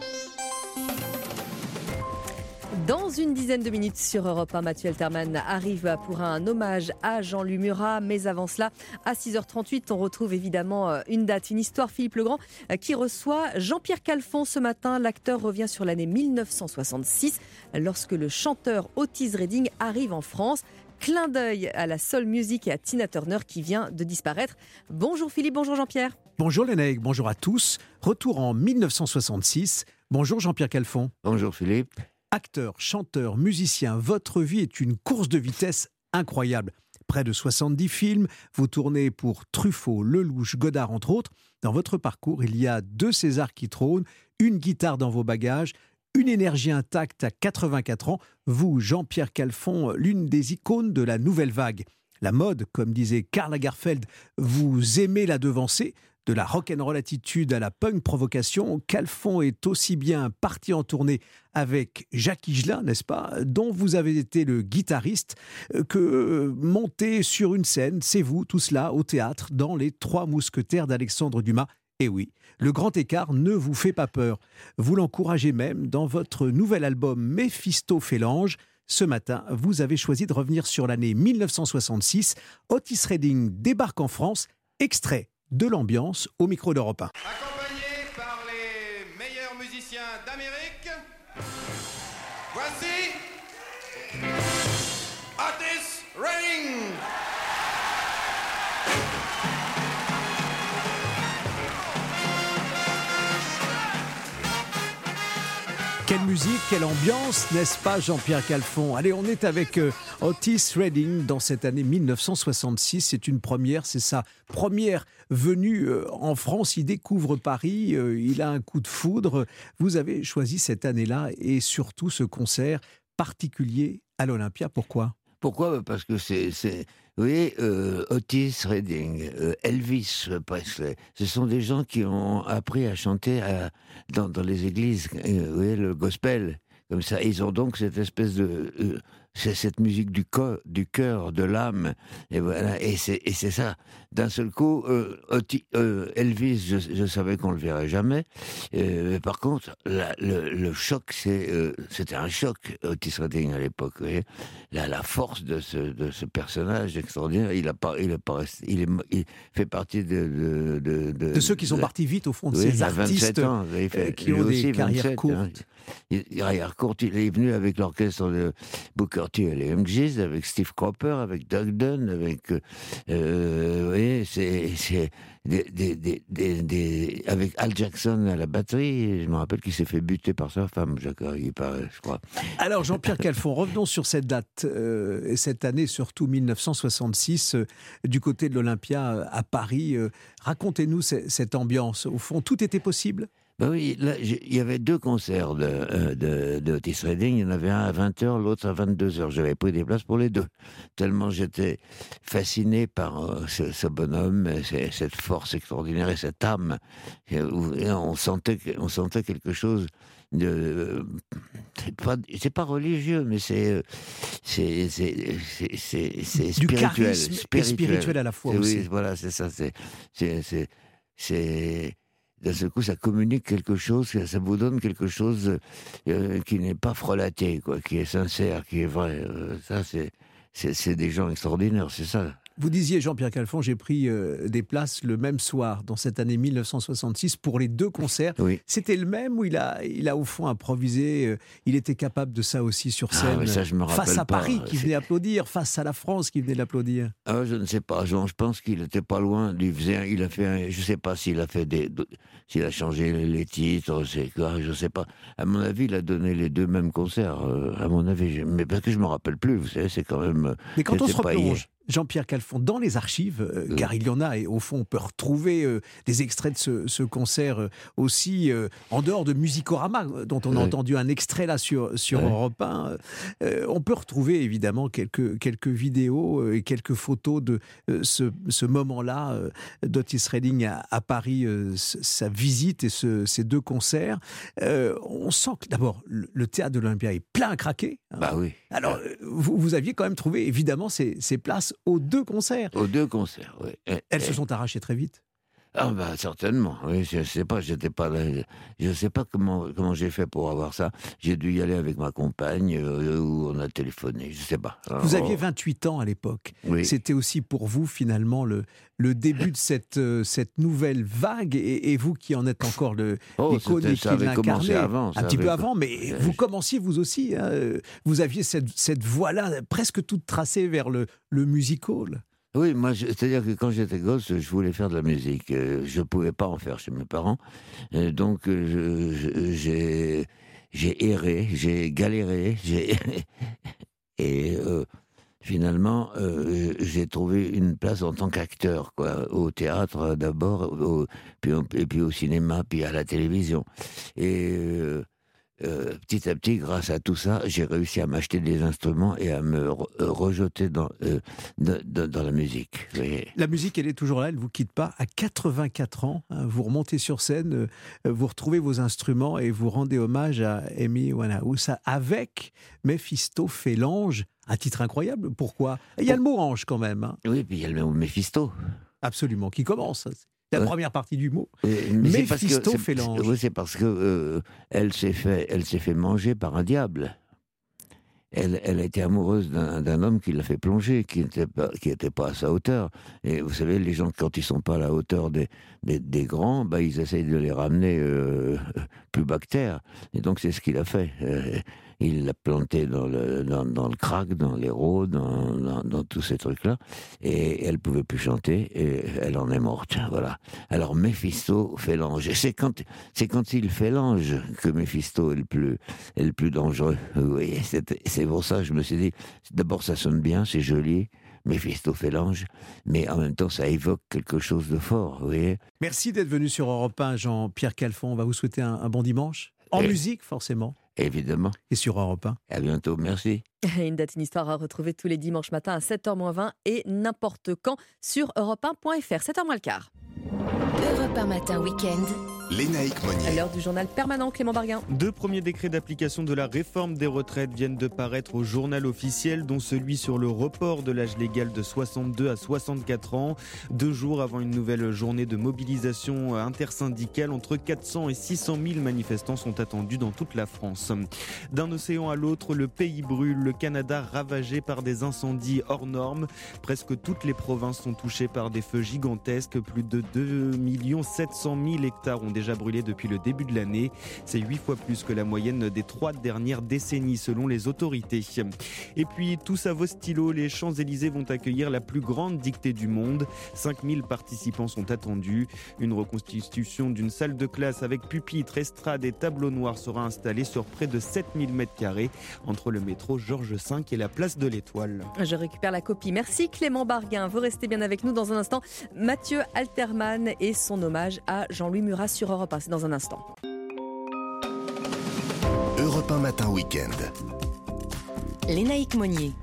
Dans une dizaine de minutes sur Europe 1, Mathieu Alterman arrive pour un hommage à Jean-Louis Murat. Mais avant cela, à 6h38, on retrouve évidemment euh, une date, une histoire. Philippe Legrand euh, qui reçoit Jean-Pierre Calfon ce matin. L'acteur revient sur l'année 1966 lorsque le chanteur Otis Redding arrive en France. Clin d'œil à la soul music et à Tina Turner qui vient de disparaître. Bonjour Philippe, bonjour Jean-Pierre. Bonjour Lénègue, bonjour à tous. Retour en 1966. Bonjour Jean-Pierre Calfon. Bonjour Philippe. Acteur, chanteur, musicien, votre vie est une course de vitesse incroyable. Près de 70 films, vous tournez pour Truffaut, Lelouch, Godard entre autres. Dans votre parcours, il y a deux Césars qui trônent, une guitare dans vos bagages, une énergie intacte à 84 ans. Vous, Jean-Pierre Calfon, l'une des icônes de la nouvelle vague. La mode, comme disait Karl Lagerfeld, vous aimez la devancer. De la rock'n'roll attitude à la punk provocation, Calfon est aussi bien parti en tournée avec Jacques Higelin, n'est-ce pas, dont vous avez été le guitariste, euh, que euh, monter sur une scène, c'est vous, tout cela, au théâtre, dans Les Trois Mousquetaires d'Alexandre Dumas. Et oui, le grand écart ne vous fait pas peur. Vous l'encouragez même dans votre nouvel album Mephisto Félange. Ce matin, vous avez choisi de revenir sur l'année 1966. Otis Redding débarque en France. Extrait de l'ambiance au micro d'Europe 1. Accompagné musique, quelle ambiance, n'est-ce pas Jean-Pierre Calfon? Allez, on est avec euh, Otis Redding dans cette année 1966. C'est une première, c'est sa première venue euh, en France. Il découvre Paris, euh, il a un coup de foudre. Vous avez choisi cette année-là et surtout ce concert particulier à l'Olympia. Pourquoi? Pourquoi? Parce que c'est oui, euh, Otis Redding, euh, Elvis Presley, ce sont des gens qui ont appris à chanter dans, les églises, euh, oui, le gospel, comme ça. Ils ont donc cette espèce de c'est cette musique du, du cœur, de l'âme, et voilà, et c'est, et c'est ça. D'un seul coup, euh, euh, Elvis, je, savais qu'on le verrait jamais. Euh, par contre, le, choc, c'est, c'était un choc, Otis Redding à l'époque. La, la force de ce, de ce personnage extraordinaire, il a pas, il a pas, il, est, il fait partie de de, de, ceux qui sont partis vite au fond de ces artistes ans, qui ont des carrières courtes. Hein. Courte, il est venu avec l'orchestre de Booker T les MGs, avec Steve Cropper, avec Doug Dunn, avec, euh, voyez, c'est, avec Al Jackson à la batterie. Je me rappelle qu'il s'est fait buter par sa femme, je crois. Alors, Jean-Pierre Calfon, revenons sur cette date, euh, et cette année, surtout 1966, euh, du côté de l'Olympia à Paris. Racontez-nous cette ambiance. Au fond, tout était possible? Ben oui, il y avait deux concerts de, euh, de, de, Otis Redding. Il y en avait un à 20h, l'autre à 22h. J'avais pris des places pour les deux. Tellement j'étais fasciné par euh, ce, bonhomme, cette force extraordinaire et cette âme. Et on, sentait, on sentait quelque chose de. C'est pas, pas religieux, mais c'est. C'est spirituel. spirituel. spirituel à la fois aussi. Oui, voilà, c'est ça. C'est d'un seul coup, ça communique quelque chose, ça vous donne quelque chose euh, qui n'est pas frelaté, quoi, qui est sincère, qui est vrai. Euh, ça, c'est des gens extraordinaires, c'est ça. Vous disiez, Jean-Pierre Calfon, j'ai pris euh, des places le même soir, dans cette année 1966, pour les deux concerts. Oui. C'était le même où il a, il a au fond improvisé. Euh, il était capable de ça aussi sur ah, scène. ça, je me face à Paris qui venait applaudir, face à la France qui venait l'applaudir. Ah, je ne sais pas. Je, pense qu'il n'était pas loin. Il, faisait, il a fait, je ne sais pas s'il a fait des, s'il a changé les titres, c'est quoi, je ne sais pas. À mon avis, il a donné les deux mêmes concerts. Euh, à mon avis, mais parce que je me rappelle plus. Vous savez, c'est quand même. Mais quand on se replonge Jean-Pierre Calfon, dans les archives, euh, car il y en a, et au fond, on peut retrouver euh, des extraits de ce, concert euh, aussi, en dehors de Musicorama, dont on a entendu un extrait là sur, sur Europe 1. on peut retrouver évidemment quelques, quelques vidéos et quelques photos de ce, ce moment-là d'Otis Redding à, Paris, sa visite et ces deux concerts. on sent que d'abord, le, théâtre de l'Olympia est plein à craquer. Hein. Bah oui. Alors, vous, vous, aviez quand même trouvé évidemment ces, ces places aux deux concerts. Aux deux concerts, oui. Elles se sont arrachées très vite. Ah bah certainement. Oui, je sais pas, j'étais pas là. Je sais pas comment comment j'ai fait pour avoir ça. J'ai dû y aller avec ma compagne euh, ou on a téléphoné. Je sais pas. vous aviez 28 ans à l'époque. Oui. C'était aussi pour vous finalement le le début de cette euh, cette nouvelle vague et, vous qui en êtes encore le oh, l'icône qui l'incarnait un petit peu avant, mais vous commenciez vous aussi. Hein, vous aviez cette cette voie là presque toute tracée vers le le musical. Oui, moi, c'est-à-dire que quand j'étais gosse, je voulais faire de la musique. Euh, je ne pouvais pas en faire chez mes parents. donc, euh, j'ai erré, j'ai galéré, et euh, finalement, j'ai trouvé une place en tant qu'acteur, quoi, au théâtre d'abord, puis, au cinéma, puis à la télévision. Et euh, petit à petit, grâce à tout ça, j'ai réussi à m'acheter des instruments et à me euh, rejeter dans, euh, dans, la musique. La musique, elle est toujours là, elle ne vous quitte pas. À 84 ans, hein, vous remontez sur scène, vous retrouvez vos instruments et vous rendez hommage à Amy Winehouse avec Mephisto Félange. Un titre incroyable. Pourquoi? Il y a le mot ange quand même. Hein. Oui, puis il y a le mot Mephisto. Absolument, qui commence la première partie du mot. Mais Méphisto Félange. Oui, c'est parce que euh, elle s'est fait, elle s'est fait manger par un diable. Elle, elle a été amoureuse d'un homme qui l'a fait plonger, qui n'était pas, qui était pas à sa hauteur. Et vous savez, les gens, quand ils sont pas à la hauteur des, des, grands, bah, ils essayent de les ramener euh, plus bactères. Et donc, c'est ce qu'il a fait. Il l'a planté dans le, dans, dans le crack, dans l'héros, dans, dans, dans, tous ces trucs-là, et elle pouvait plus chanter, et elle en est morte, voilà. Alors Mephisto fait l'ange, c'est quand, c'est quand il fait l'ange que Mephisto est le plus, est le plus dangereux, vous voyez, c'est pour ça que je me suis dit, d'abord ça sonne bien, c'est joli, Mephisto fait l'ange, mais en même temps, ça évoque quelque chose de fort, vous voyez. Merci d'être venu sur Europe 1, Jean-Pierre Calfon. On va vous souhaiter un, un bon dimanche. En musique, forcément. Évidemment. Et sur Europe 1. À bientôt, merci. Une date, une histoire à retrouver tous les dimanches matins à 7h20 et n'importe quand sur europe1.fr. 7h moins le quart. Europe 1 matin week-end. Lénaïque Monnier. À l'heure du journal permanent, Clément Barguin. Deux premiers décrets d'application de la réforme des retraites viennent de paraître au journal officiel, dont celui sur le report de l'âge légal de 62 à 64 ans. Deux jours avant une nouvelle journée de mobilisation intersyndicale, entre 400 et 600 000 manifestants sont attendus dans toute la France. D'un océan à l'autre, le pays brûle, le Canada ravagé par des incendies hors normes. Presque toutes les provinces sont touchées par des feux gigantesques. Plus de 2 700 000 hectares ont déjà brûlé depuis le début de l'année. C'est huit fois plus que la moyenne des trois dernières décennies selon les autorités. Et puis, tous à vos stylos, les Champs-Élysées vont accueillir la plus grande dictée du monde. 5000 participants sont attendus. Une reconstitution d'une salle de classe avec pupitres, estrade et tableaux noirs sera installée sur près de 7000 mètres carrés entre le métro Georges V et la place de l'Étoile. Je récupère la copie. Merci Clément Barguin. Vous restez bien avec nous dans un instant. Mathieu Alterman et son hommage à Jean-Louis Murat sur Europe 1. C'est dans un instant. Europe 1 matin week-end. Lénaïque Monnier.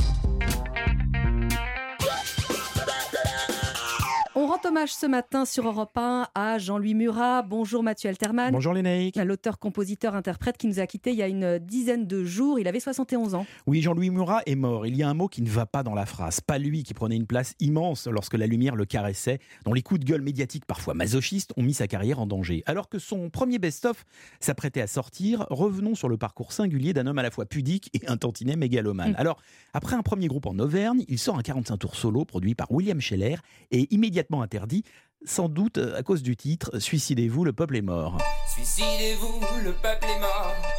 On rend hommage ce matin sur Europe 1 à Jean-Louis Murat. Bonjour Mathieu Alterman. Bonjour Lénaïque. L'auteur, compositeur, interprète qui nous a quittés il y a une dizaine de jours. Il avait 71 ans. Oui, Jean-Louis Murat est mort. Il y a un mot qui ne va pas dans la phrase. Pas lui qui prenait une place immense lorsque la lumière le caressait, dont les coups de gueule médiatiques parfois masochistes ont mis sa carrière en danger. Alors que son premier best-of s'apprêtait à sortir, revenons sur le parcours singulier d'un homme à la fois pudique et un tantinet mégalomane. Mm. Alors, après un premier groupe en Auvergne, il sort un 45 tours solo produit par William Scheller et immédiatement interdit sans doute à cause du titre Suicidez-vous, le peuple est mort. Suicidez-vous, le peuple est mort.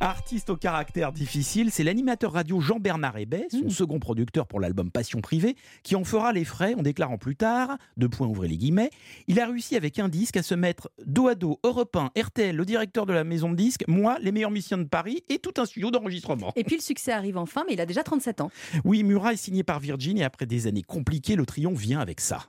Artiste au caractère difficile, c'est l'animateur radio Jean-Bernard Hébet, son mmh. second producteur pour l'album Passion privée, qui en fera les frais en déclarant plus tard, deux points ouvrez les guillemets, il a réussi avec un disque à se mettre dos à dos Europe 1, RTL, le directeur de la maison de disques, moi, les meilleurs musiciens de Paris et tout un studio d'enregistrement. Et puis le succès arrive enfin, mais il a déjà 37 ans. Oui, Murat est signé par Virgin et après des années compliquées, le triomphe vient avec ça.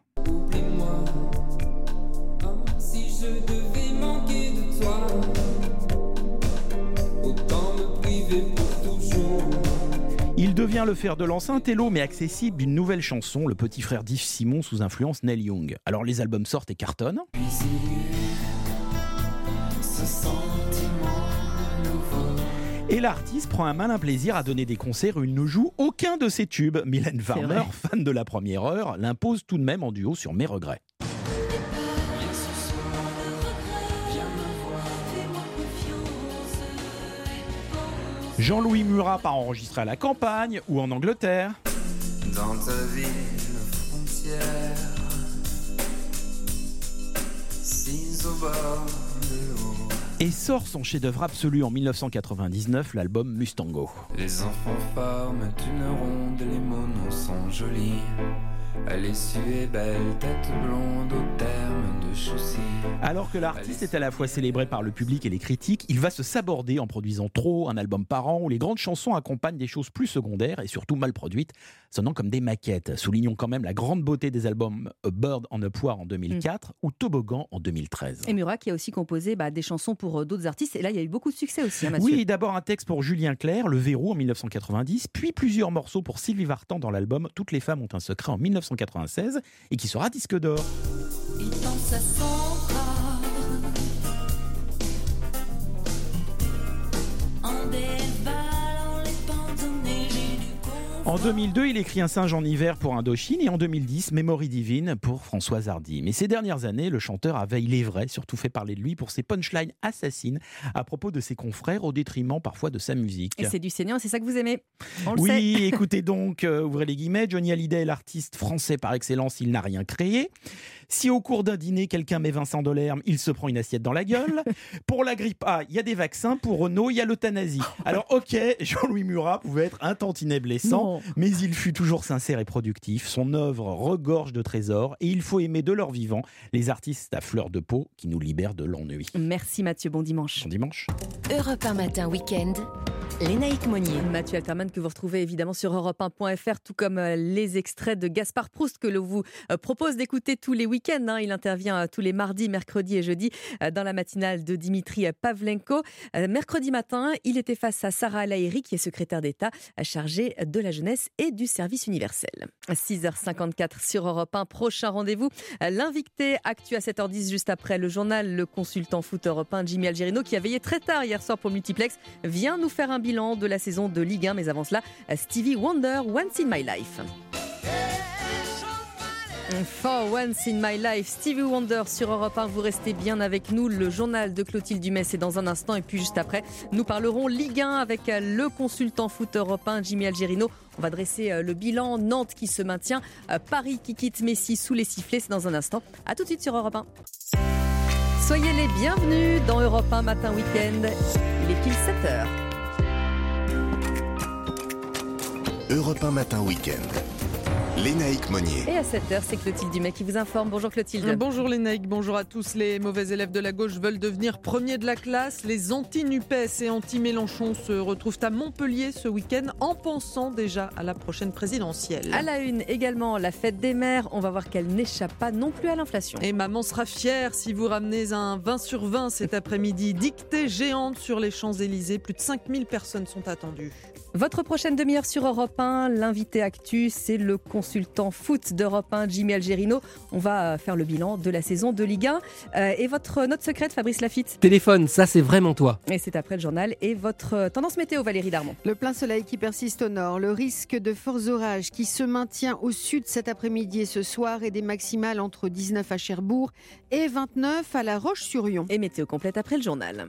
Devient le fer de l'enceinte Hello mais accessible d'une nouvelle chanson, le petit frère d'Yves Simon sous influence Neil Young. Alors les albums sortent et cartonnent. Et l'artiste prend un malin plaisir à donner des concerts où il ne joue aucun de ses tubes. Mylène Farmer, fan de la première heure, l'impose tout de même en duo sur Mes regrets. Jean-Louis Murat part enregistrer à la campagne ou en Angleterre. Dans ta ville frontière, et sort son chef-d'œuvre absolu en 1999, l'album Mustango. Les enfants forment une ronde, les monos sont jolis. Elle est belle, tête blonde au terme de chaussée. Alors que l'artiste est à la fois célébré par le public et les critiques, il va se saborder en produisant trop un album par an où les grandes chansons accompagnent des choses plus secondaires et surtout mal produites, sonnant comme des maquettes. Soulignons quand même la grande beauté des albums A Bird on a Poire en 2004 mm. ou Toboggan en 2013. Et Murat qui a aussi composé bah, des chansons pour euh, d'autres artistes et là il y a eu beaucoup de succès aussi. Hein, oui, d'abord un texte pour Julien Clerc, Le Verrou en 1990, puis plusieurs morceaux pour Sylvie Vartan dans l'album Toutes les femmes ont un secret en 1996 et qui sera disque d'or. Il pense à son En 2002, il écrit Un singe en hiver pour Indochine et en 2010, Mémorie divine pour Françoise Hardy. Mais ces dernières années, le chanteur avait, il est vrai, surtout fait parler de lui pour ses punchlines assassines à propos de ses confrères au détriment parfois de sa musique. Et c'est du Seigneur, c'est ça que vous aimez? Oui, écoutez donc, euh, ouvrez les guillemets, Johnny Hallyday, l'artiste français par excellence, il n'a rien créé. Si au cours d'un dîner, quelqu'un met Vincent Delerme, il se prend une assiette dans la gueule. Pour la grippe A, il y a des vaccins. Pour Renault, il y a l'euthanasie. Alors, ok, Jean-Louis Murat pouvait être un tantinet blessant, mais il fut toujours sincère et productif. Son œuvre regorge de trésors et il faut aimer de leur vivant les artistes à fleur de peau qui nous libèrent de l'ennui. Merci Mathieu, bon dimanche. Bon dimanche. Europe 1 matin, week-end. Lénaïque Monnier. Mathieu Alterman que vous retrouvez évidemment sur europe1.fr, tout comme euh, les extraits de Gaspard Proust que l'on vous euh, propose d'écouter tous les week-ends. Hein. Il intervient euh, tous les mardis, mercredis et jeudis dans la matinale de Dimitri Pavlenko. Mercredi matin, il était face à Sarah Lahiri, qui est secrétaire d'État chargée de la jeunesse et du service universel. 6h54 sur Europe 1, prochain rendez-vous. L'invité actu à 7h10 juste après le journal, le consultant foot européen Jimmy Algerino qui a veillé très tard hier soir pour Multiplex vient nous faire un bilan de la saison de Ligue 1. Mais avant cela, Stevie Wonder, Once in My Life. For Once in My Life, Stevie Wonder sur Europe 1. Vous restez bien avec nous. Le journal de Clotilde Dumais, c'est dans un instant. Et puis juste après, nous parlerons Ligue 1 avec le consultant foot européen Jimmy Algerino. On va dresser euh, le bilan. Nantes qui se maintient. Euh, Paris qui quitte Messi sous les sifflets. C'est dans un instant. A tout de suite sur Europe 1. Soyez les bienvenus dans Europe 1 Matin Week-end. Il est pile 7 heures. Europe 1 Matin Week-end. Lénaïque Monnier. Et à 7h, c'est Clotilde Dumais qui vous informe. Bonjour Clotilde. Bonjour Lénaïque, bonjour à tous. Les mauvais élèves de la gauche veulent devenir premiers de la classe. Les anti-NUPES et anti-Mélenchon se retrouvent à Montpellier ce week-end en pensant déjà à la prochaine présidentielle. À la une également, la fête des mères. On va voir qu'elle n'échappe pas non plus à l'inflation. Et maman sera fière si vous ramenez un 20 sur 20 cet après-midi. Dictée géante sur les Champs-Élysées. Plus de 5000 personnes sont attendues. Votre prochaine demi-heure sur Europe 1, l'invité actu, c'est le consultant foot d'Europe 1, Jimmy Algerino. On va faire le bilan de la saison de Ligue 1. Euh, et votre note secrète, Fabrice Lafitte Téléphone, ça c'est vraiment toi. Et c'est après le journal. Et votre tendance météo, Valérie Darmon Le plein soleil qui persiste au nord, le risque de forts orages qui se maintient au sud cet après-midi et ce soir et des maximales entre 19 à Cherbourg et 29 à La Roche-sur-Yon. Et météo complète après le journal.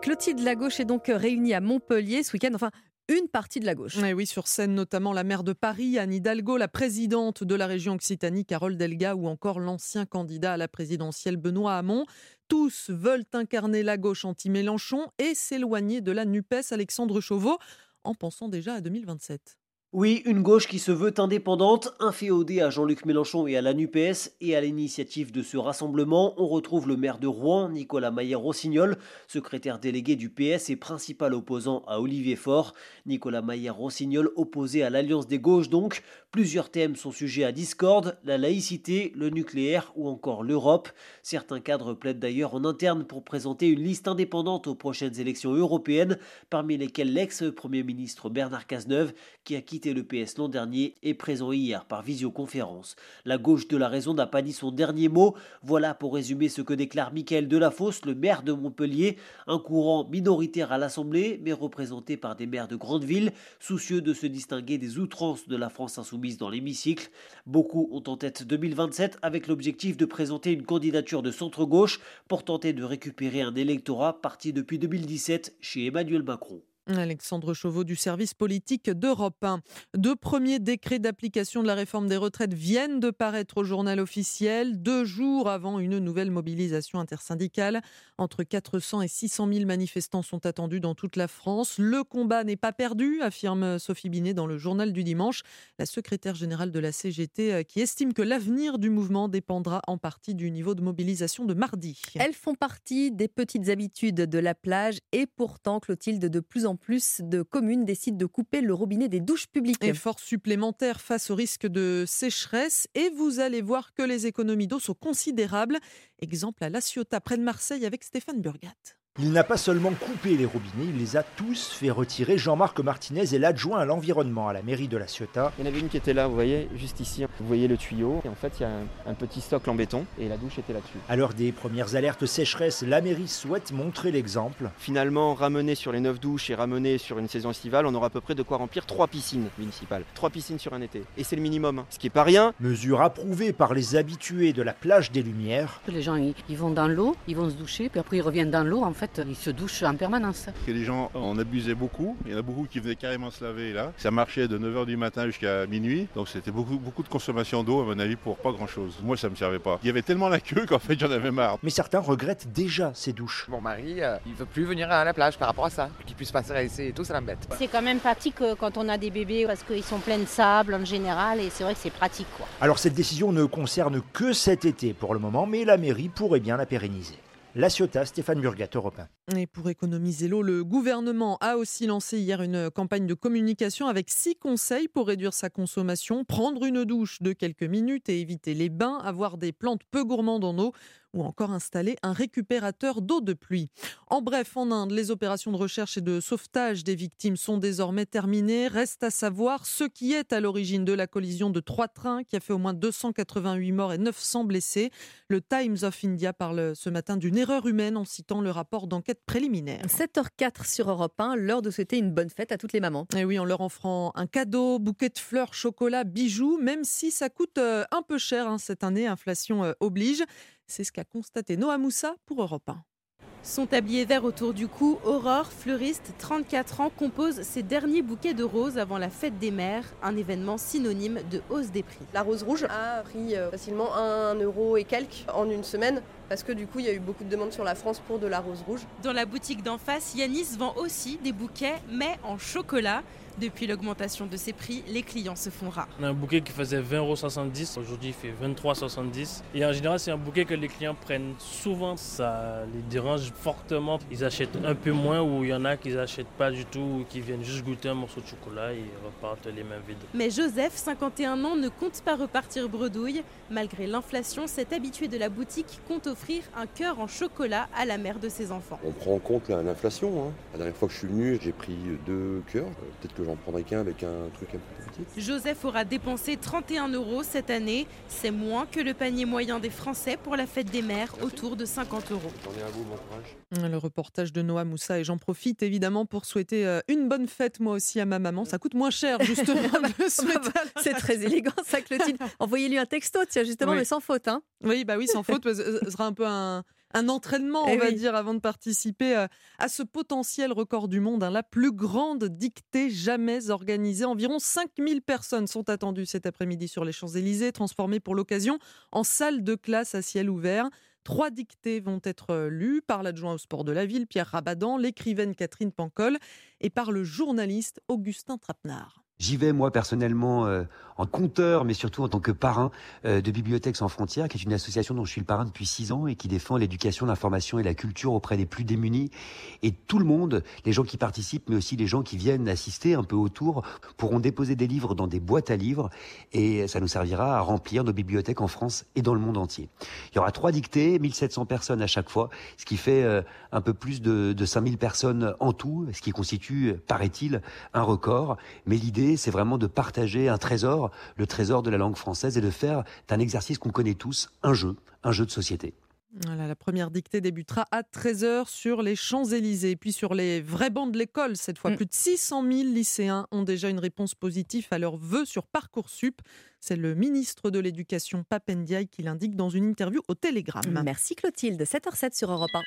Clotilde Lagauche est donc réunie à Montpellier ce week-end. Enfin, une partie de la gauche. Et oui, sur scène notamment la maire de Paris, Anne Hidalgo, la présidente de la région Occitanie, Carole Delga, ou encore l'ancien candidat à la présidentielle, Benoît Hamon. Tous veulent incarner la gauche anti-Mélenchon et s'éloigner de la NUPES, Alexandre Chauveau, en pensant déjà à 2027. Oui, une gauche qui se veut indépendante, inféodée à Jean-Luc Mélenchon et à la NUPS, et à l'initiative de ce rassemblement, on retrouve le maire de Rouen, Nicolas Maillère-Rossignol, secrétaire délégué du PS et principal opposant à Olivier Faure. Nicolas Maillère-Rossignol opposé à l'Alliance des gauches donc. Plusieurs thèmes sont sujets à discorde, la laïcité, le nucléaire ou encore l'Europe. Certains cadres plaident d'ailleurs en interne pour présenter une liste indépendante aux prochaines élections européennes, parmi lesquelles l'ex-premier ministre Bernard Cazeneuve, qui a quitté le PS l'an dernier est présent hier par visioconférence. La gauche de la raison n'a pas dit son dernier mot. Voilà pour résumer ce que déclare Michael Delafosse, le maire de Montpellier, un courant minoritaire à l'Assemblée, mais représenté par des maires de grandes villes, soucieux de se distinguer des outrances de la France insoumise dans l'hémicycle. Beaucoup ont en tête 2027 avec l'objectif de présenter une candidature de centre-gauche pour tenter de récupérer un électorat parti depuis 2017 chez Emmanuel Macron. Alexandre Chauveau du service politique d'Europe 1. Deux premiers décrets d'application de la réforme des retraites viennent de paraître au journal officiel, deux jours avant une nouvelle mobilisation intersyndicale. Entre 400 et 600 000 manifestants sont attendus dans toute la France. Le combat n'est pas perdu, affirme Sophie Binet dans le journal du dimanche, la secrétaire générale de la CGT euh, qui estime que l'avenir du mouvement dépendra en partie du niveau de mobilisation de mardi. Elles font partie des petites habitudes de la plage et pourtant, Clotilde, de plus en plus de communes décident de couper le robinet des douches publiques. Effort supplémentaire face au risque de sécheresse et vous allez voir que les économies d'eau sont considérables. Exemple à La Ciotat, près de Marseille, avec Stéphane Burgat. Il n'a pas seulement coupé les robinets, il les a tous fait retirer. Jean-Marc Martinez est l'adjoint à l'environnement à la mairie de La Ciotat. Il y en avait une qui était là, vous voyez, juste ici. Vous voyez le tuyau. Et en fait, il y a un, petit socle en béton et la douche était là-dessus. À l'heure des premières alertes sécheresse, la mairie souhaite montrer l'exemple. Finalement, ramener sur les neuf douches et ramener sur une saison estivale, on aura à peu près de quoi remplir trois piscines municipales. Trois piscines sur un été. Et c'est le minimum, hein. ce qui est pas rien. Mesure approuvée par les habitués de la plage des Lumières. Les gens, ils vont dans l'eau, ils vont se doucher, puis après ils reviennent dans l'eau. En fait, ils se douchent en permanence. les gens en abusaient beaucoup. Il y en a beaucoup qui venaient carrément se laver là. Ça marchait de 9h du matin jusqu'à minuit. Donc c'était beaucoup, beaucoup de consommation d'eau, à mon avis, pour pas grand-chose. Moi, ça me servait pas. Il y avait tellement la queue qu'en fait, j'en avais marre. Mais certains regrettent déjà ces douches. Mon mari, euh, il veut plus venir à la plage par rapport à ça. Qu'il puisse passer ici et tout, ça l'embête. C'est quand même pratique euh, quand on a des bébés parce qu'ils sont pleins de sable en général et c'est vrai que c'est pratique. Quoi. Alors cette décision ne concerne que cet été pour le moment, mais la mairie pourrait bien la pérenniser. La Ciotat, Stéphane Burgat, Europe Et pour économiser l'eau, le gouvernement a aussi lancé hier une campagne de communication avec six conseils pour réduire sa consommation, prendre une douche de quelques minutes et éviter les bains, avoir des plantes peu gourmandes en eau ou encore installer un récupérateur d'eau de pluie. En bref, en Inde, les opérations de recherche et de sauvetage des victimes sont désormais terminées. Reste à savoir ce qui est à l'origine de la collision de trois trains qui a fait au moins 288 morts et 900 blessés. Le Times of India parle ce matin d'une erreur humaine en citant le rapport d'enquête préliminaire. 7h04 sur Europe 1, l'heure de souhaiter une bonne fête à toutes les mamans. Et oui, en leur offrant un cadeau, bouquet de fleurs, chocolat, bijoux, même si ça coûte euh, un peu cher hein, cette année, inflation euh, oblige. C'est ce qu'a constaté Noah Moussa pour Europe 1. Son tablier vert autour du cou, Aurore, fleuriste, 34 ans, compose ses derniers bouquets de roses avant la fête des mères, un événement synonyme de hausse des prix. La rose rouge a pris euh, facilement 1 euro et quelques en une semaine parce que du coup il y a eu beaucoup de demandes sur la France pour de la rose rouge. Dans la boutique d'en face, Yanis vend aussi des bouquets mais en chocolat. Depuis l'augmentation de ses prix, les clients se font rares. On a un bouquet qui faisait 20,70 aujourd'hui il fait 23,70 Et en général, c'est un bouquet que les clients prennent souvent. Ça les dérange fortement. Ils achètent un peu moins ou il y en a qui n'achètent pas du tout ou qui viennent juste goûter un morceau de chocolat et repartent les mains vides. Mais Joseph, 51 ans, ne compte pas repartir bredouille. Malgré l'inflation, cet habitué de la boutique compte offrir un cœur en chocolat à la mère de ses enfants. On prend en compte l'inflation. Hein. La dernière fois que je suis venu, j'ai pris deux cœurs. Peut-être que j'en prendrai qu'un avec un truc un peu petit. Joseph aura dépensé 31 euros cette année. C'est moins que le panier moyen des Français pour la fête des mères, autour de 50 euros. J'en ai à vous, bon courage. Le reportage de Noah Moussa et j'en profite évidemment pour souhaiter euh, une bonne fête moi aussi à ma maman. Ça coûte moins cher justement de souhaiter. C'est très élégant ça Clotilde. Envoyez-lui un texto tiens justement Oui. mais sans faute hein. Oui bah oui sans faute. Ce sera un peu un un entraînement, on Eh va oui. dire, avant de participer euh, à ce potentiel record du monde, hein, la plus grande dictée jamais organisée. Environ 5000 personnes sont attendues cet après-midi sur les Champs-Élysées, transformées pour l'occasion en salle de classe à ciel ouvert. Trois dictées vont être euh, lues par l'adjoint au sport de la ville, Pierre Rabadan, l'écrivaine Catherine Pancol et par le journaliste Augustin Trapenard. J'y vais moi personnellement euh, en conteur, mais surtout en tant que parrain euh, de Bibliothèques sans frontières, qui est une association dont je suis le parrain depuis six ans et qui défend l'éducation, l'information et la culture auprès des plus démunis. Et tout le monde, les gens qui participent, mais aussi les gens qui viennent assister un peu autour, pourront déposer des livres dans des boîtes à livres et ça nous servira à remplir nos bibliothèques en France et dans le monde entier. Il y aura trois dictées, 1700 personnes à chaque fois, ce qui fait euh, un peu plus de, de 5000 personnes en tout, ce qui constitue, paraît-il, un record. Mais l'idée, c'est vraiment de partager un trésor, le trésor de la langue française, et de faire d'un exercice qu'on connaît tous un jeu, un jeu de société. Voilà, la première dictée débutera à 13h sur les Champs-Élysées. Et puis sur les vrais bancs de l'école, cette fois, plus de 600 000 lycéens ont déjà une réponse positive à leurs vœux sur Parcoursup. C'est le ministre de l'Éducation, Papendiaï, qui l'indique dans une interview au Télégramme. Merci Clotilde, 7h07 sur Europe 1.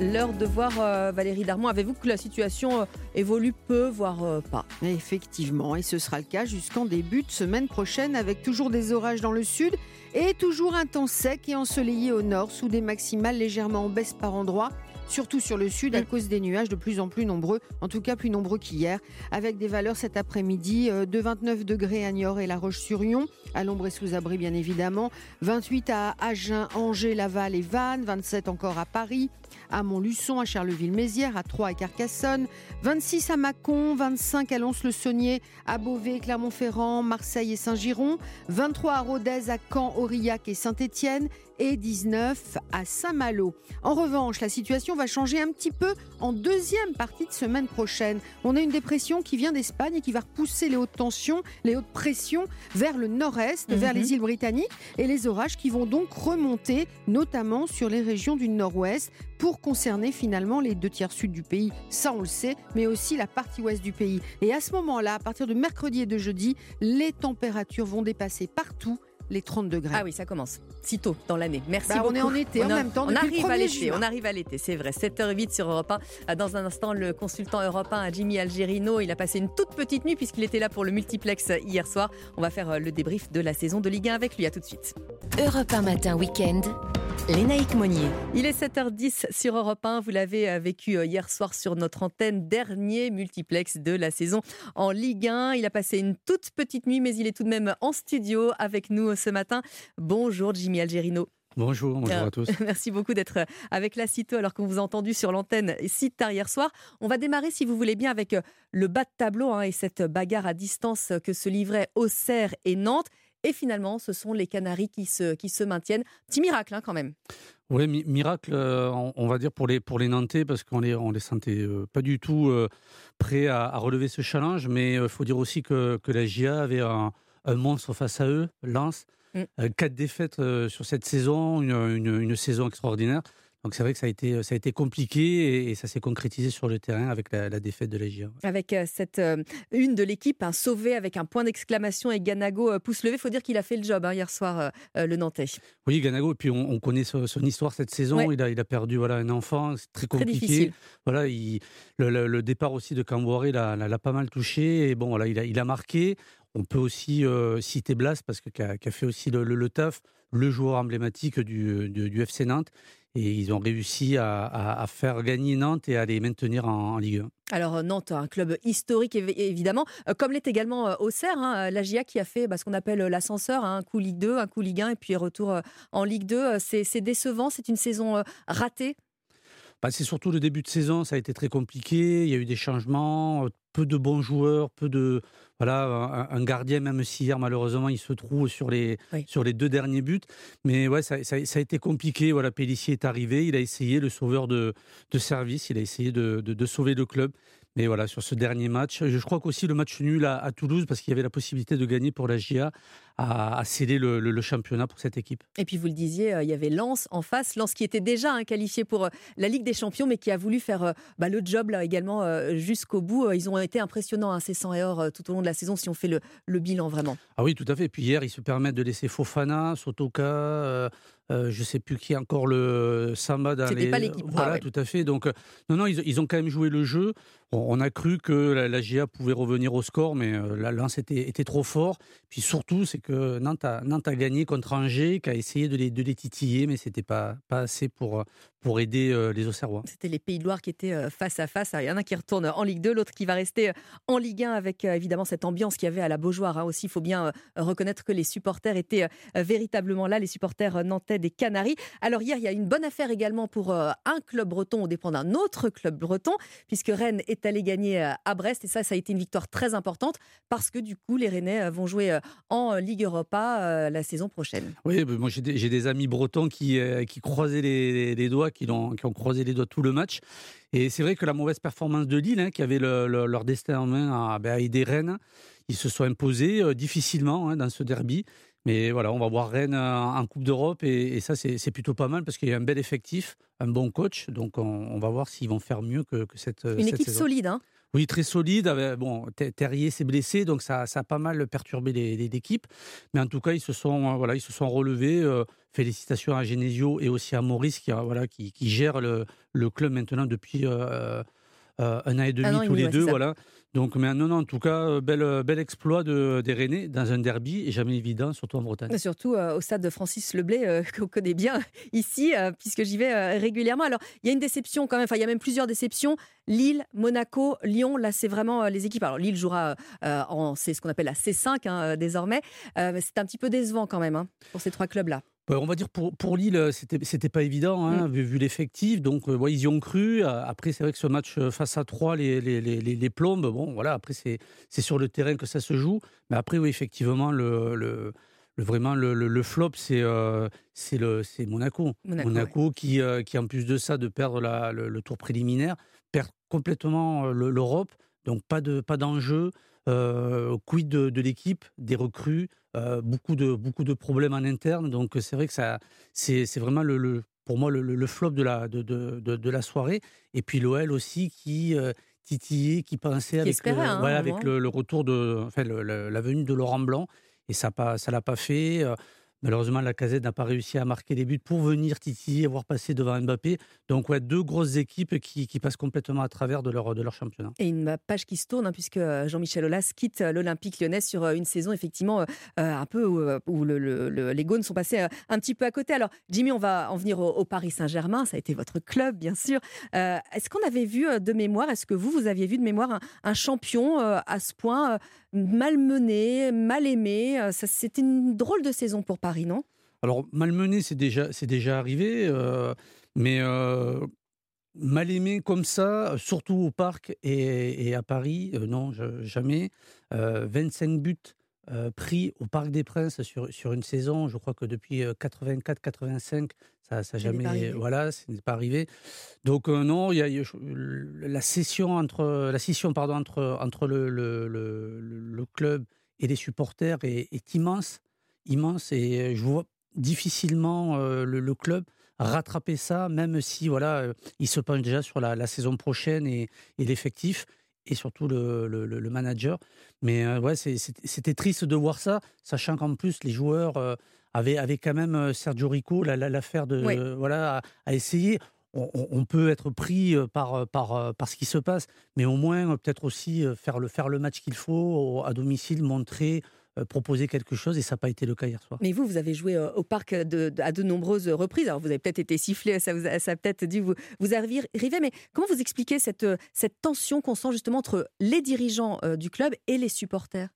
L'heure de voir euh, Valérie Darmon. Avez-vous que la situation euh, évolue peu, voire euh, pas? Effectivement, et ce sera le cas jusqu'en début de semaine prochaine avec toujours des orages dans le sud et toujours un temps sec et ensoleillé au nord sous des maximales légèrement en baisse par endroits. Surtout sur le sud à cause des nuages de plus en plus nombreux, en tout cas plus nombreux qu'hier, avec des valeurs cet après-midi de 29 degrés à Niort et La Roche-sur-Yon, à l'ombre et sous abri bien évidemment, 28 à Agen, Angers, Laval et Vannes, 27 encore à Paris, à Montluçon, à Charleville-Mézières, à Troyes et Carcassonne, 26 à Mâcon, 25 à Lons-le-Saunier, à Beauvais, Clermont-Ferrand, Marseille et Saint-Giron, 23 à Rodez, à Caen, Aurillac et Saint-Étienne. et 19 à Saint-Malo. En revanche, la situation va changer un petit peu en deuxième partie de semaine prochaine. On a une dépression qui vient d'Espagne et qui va repousser les hautes tensions, les hautes pressions vers le nord-est, vers Mhm. les îles britanniques et les orages qui vont donc remonter, notamment sur les régions du nord-ouest, pour concerner finalement les deux tiers sud du pays. Ça, on le sait, mais aussi la partie ouest du pays. Et à ce moment-là, à partir de mercredi et de jeudi, les températures vont dépasser partout les 30 degrés. Ah oui, ça commence si tôt dans l'année. Merci Bah, on beaucoup. est en été en même temps On depuis le arrive à 1er l'été, juin. on arrive à l'été, c'est vrai. 7h08 sur Europe 1. Dans un instant, le consultant européen Jimmy Algerino, il a passé une toute petite nuit puisqu'il était là pour le multiplex hier soir. On va faire euh, le débrief de la saison de Ligue 1 avec lui. À tout de suite. Europe 1 matin week-end. Lénaïque Monnier. Il est 7h10 sur Europe 1. Vous l'avez euh, vécu euh, hier soir sur notre antenne. Dernier multiplex de la saison en Ligue 1. Il a passé une toute petite nuit, mais il est tout de même en studio avec nous ce matin. Bonjour Jimmy Algerino. Bonjour, bonjour Euh, à tous. Merci beaucoup d'être avec la Cito alors qu'on vous a entendu sur l'antenne si tard hier soir. On va démarrer, si vous voulez bien, avec euh, le bas de tableau hein, et cette bagarre à distance que se livraient Auxerre et Nantes. Et finalement, ce sont les Canaries qui se, qui se maintiennent. Petit miracle hein, quand même. Oui, mi- miracle, euh, on, on va dire pour les, pour les Nantais, parce qu'on les, on les sentait euh, pas du tout euh, prêts à, à relever ce challenge. Mais il faut dire aussi que, que la GIA avait un monstre face à eux, Lens. Mm. Euh, quatre défaites euh, sur cette saison, une, une- une saison extraordinaire. Donc c'est vrai que ça a été, ça a été compliqué et, et ça s'est concrétisé sur le terrain avec la, la défaite de la GIA. Avec euh, cette euh, une de l'équipe, un sauvé avec un point d'exclamation et Ganago euh, pouce levé. Il faut dire qu'il a fait le job hein, hier soir, euh, le Nantais. Oui, Ganago, et puis on, on connaît son, son histoire cette saison. Ouais. Il, a, il a perdu voilà, un enfant, c'est très Très compliqué. difficile. voilà, il- le, le- le départ aussi de Camboiré l'a, l'a- l'a pas mal touché. Et bon, voilà, il a, il a marqué. On peut aussi euh, citer Blas, parce que qui a, fait aussi le, le- le taf, le joueur emblématique du, du- FC Nantes. Et ils ont réussi à, faire gagner Nantes et à les maintenir en, Ligue 1. Alors euh, Nantes, un club historique évi- évidemment, Euh, comme l'est également Auxerre, hein, la GIA qui a fait bah, ce qu'on appelle l'ascenseur, hein, un coup Ligue 2, un coup Ligue 1 et puis retour en Ligue 2. Euh, C'est décevant, c'est une saison ratée. Bah, c'est surtout le début de saison, ça a été très compliqué. Il y a eu des changements, peu de bons joueurs, peu de voilà un, un gardien même si hier malheureusement il se trouve sur les sur les deux derniers buts. Mais ouais, ça, ça- ça a été compliqué. Voilà, Pellissier est arrivé, il a essayé le sauveur de, de service, il a essayé de, de- de sauver le club. Mais voilà, sur ce dernier match, je crois qu'aussi le match nul à, à Toulouse, parce qu'il y avait la possibilité de gagner pour la GIA, à, sceller le, championnat pour cette équipe. Et puis vous le disiez, il y avait Lens en face, Lens qui était déjà hein, qualifié pour la Ligue des Champions, mais qui a voulu faire bah, le job là également jusqu'au bout. Ils ont été impressionnants, hein, ces 100 et or tout au long de la saison, si on fait le, le bilan vraiment. Ah oui, tout à fait. Et puis hier, ils se permettent de laisser Fofana, Sotoka, euh, je ne sais plus qui est encore le Samba dans C'était pas l'équipe. Voilà, ah tout à fait. Donc, euh, non, non, ils, ont quand même joué le jeu. On, a cru que la, GIA pouvait revenir au score, mais euh, la Lens était, était, trop fort. Puis surtout, c'est que Nantes a, gagné contre Angers, qui a essayé de les, de les titiller, mais c'était pas, pas assez pour, pour aider les Auxerrois. C'était les Pays de Loire qui étaient face à face. Il y en a qui retourne en Ligue 2, l'autre qui va rester en Ligue 1 avec évidemment cette ambiance qu'il y avait à la Beaujoire. Hein. Aussi, il faut bien reconnaître que les supporters étaient véritablement là, les supporters nantais des Canaries. Alors hier, il y a une bonne affaire également pour euh, un club breton au dépend d'un autre club breton, puisque Rennes est allé gagner euh, à Brest. Et ça, ça a été une victoire très importante parce que du coup, les Rennais euh, vont jouer en Ligue Europa la saison prochaine. Oui, moi j'ai des, amis bretons qui, qui croisaient les, doigts, qui ont, qui ont croisé les doigts tout le match. Et c'est vrai que la mauvaise performance de Lille, hein, qui avait leur destin en main à, ben, aider Rennes, ils se sont imposés difficilement hein, dans ce derby. Mais voilà, on va voir Rennes en Coupe d'Europe et, ça, c'est plutôt pas mal parce qu'il y a un bel effectif, un bon coach. Donc, on, va voir s'ils vont faire mieux que, cette. Une équipe solide, hein oui, très solide. Bon, Terrier s'est blessé, donc ça, ça, a pas mal perturbé l'équipe. Mais en tout cas, ils se sont, voilà, ils se sont relevés. Euh, félicitations à Genesio et aussi à Maurice qui, voilà, qui, gère le, club maintenant depuis euh, euh, un an et demi tous les deux. Voilà. Donc, mais non, non, en tout cas, euh, bel, euh, bel exploit de, des Rennais dans un derby et jamais évident, surtout en Bretagne. surtout au stade de Francis Leblay, qu'on connaît bien ici, puisque j'y vais régulièrement. Alors, il y a une déception quand même, enfin, il y a même plusieurs déceptions. Lille, Monaco, Lyon, là, c'est vraiment les équipes. Alors, Lille jouera en, c'est ce qu'on appelle la C5 hein, désormais. c'est un petit peu décevant quand même hein, pour ces trois clubs-là. Bah, on va dire pour, pour Lille, euh, c'était, pas évident, hein, mm. vu, l'effectif. Donc, euh, ils y ont cru. Euh, après, c'est vrai que ce match face à 3, les, les, les, les plombes, bon, voilà, après, c'est, sur le terrain que ça se joue. Mais après, oui, effectivement, le, le, vraiment, le, le, flop, c'est, c'est Monaco. Monaco, qui, qui, en plus de ça, de perdre la, le, tour préliminaire, perd complètement l'Europe. Donc, pas, de, pas d'enjeu. quid de, de l'équipe, des recrues euh, beaucoup, de, beaucoup de problèmes en interne. Donc c'est vrai que ça, c'est, vraiment le, pour moi le, flop de la, de, de, de, la soirée. Et puis l'OL aussi qui euh, titillait, qui pensait avec, le, hein, avec le, retour de, enfin, la venue de Laurent Blanc. Et ça ne l'a pas fait. Malheureusement, la casette n'a pas réussi à marquer les buts pour venir titiller, voir passer devant Mbappé. Donc, ouais, deux grosses équipes qui, passent complètement à travers de leur, de leur championnat. Et une page qui se tourne, hein, puisque euh, Jean-Michel Aulas quitte euh, l'Olympique lyonnais sur euh, une saison, effectivement, un peu où, les Gaunes sont passés un petit peu à côté. Alors, Jimmy, on va en venir au, Paris Saint-Germain. Ça a été votre club, bien sûr. Est-ce qu'on avait vu de mémoire, est-ce que vous, vous aviez vu de mémoire un, un champion à ce point malmené, mal aimé C'était une drôle de saison pour Paris. Alors, malmené, c'est déjà, c'est déjà arrivé, euh, mais euh, mal aimé comme ça, surtout au parc et, à Paris, euh, non, jamais. 25 buts pris au Parc des Princes sur, sur une saison, je crois que depuis 84-85, ça n'a jamais, voilà, ce n'est pas arrivé. Donc non, il y a, la session entre la scission pardon entre entre le, le, le, club et les supporters est, est immense immense et je vois difficilement le, club rattraper ça, même si voilà, il se penche déjà sur la, saison prochaine et, l'effectif et surtout le, manager. Mais ouais, c'était triste de voir ça, sachant qu'en plus les joueurs avaient, avaient, quand même Sergio Rico l'affaire de voilà à, essayer. On, peut être pris par, par, par ce qui se passe, mais au moins peut-être aussi faire le, faire le match qu'il faut à domicile, montrer proposer quelque chose et ça n'a pas été le cas hier soir. Mais vous, vous avez joué euh, au parc à de nombreuses reprises. Alors vous avez peut-être été sifflé, ça, vous a, peut-être dû vous, vous arriver. Mais comment vous expliquez cette, euh, cette tension qu'on sent justement entre les dirigeants du club et les supporters?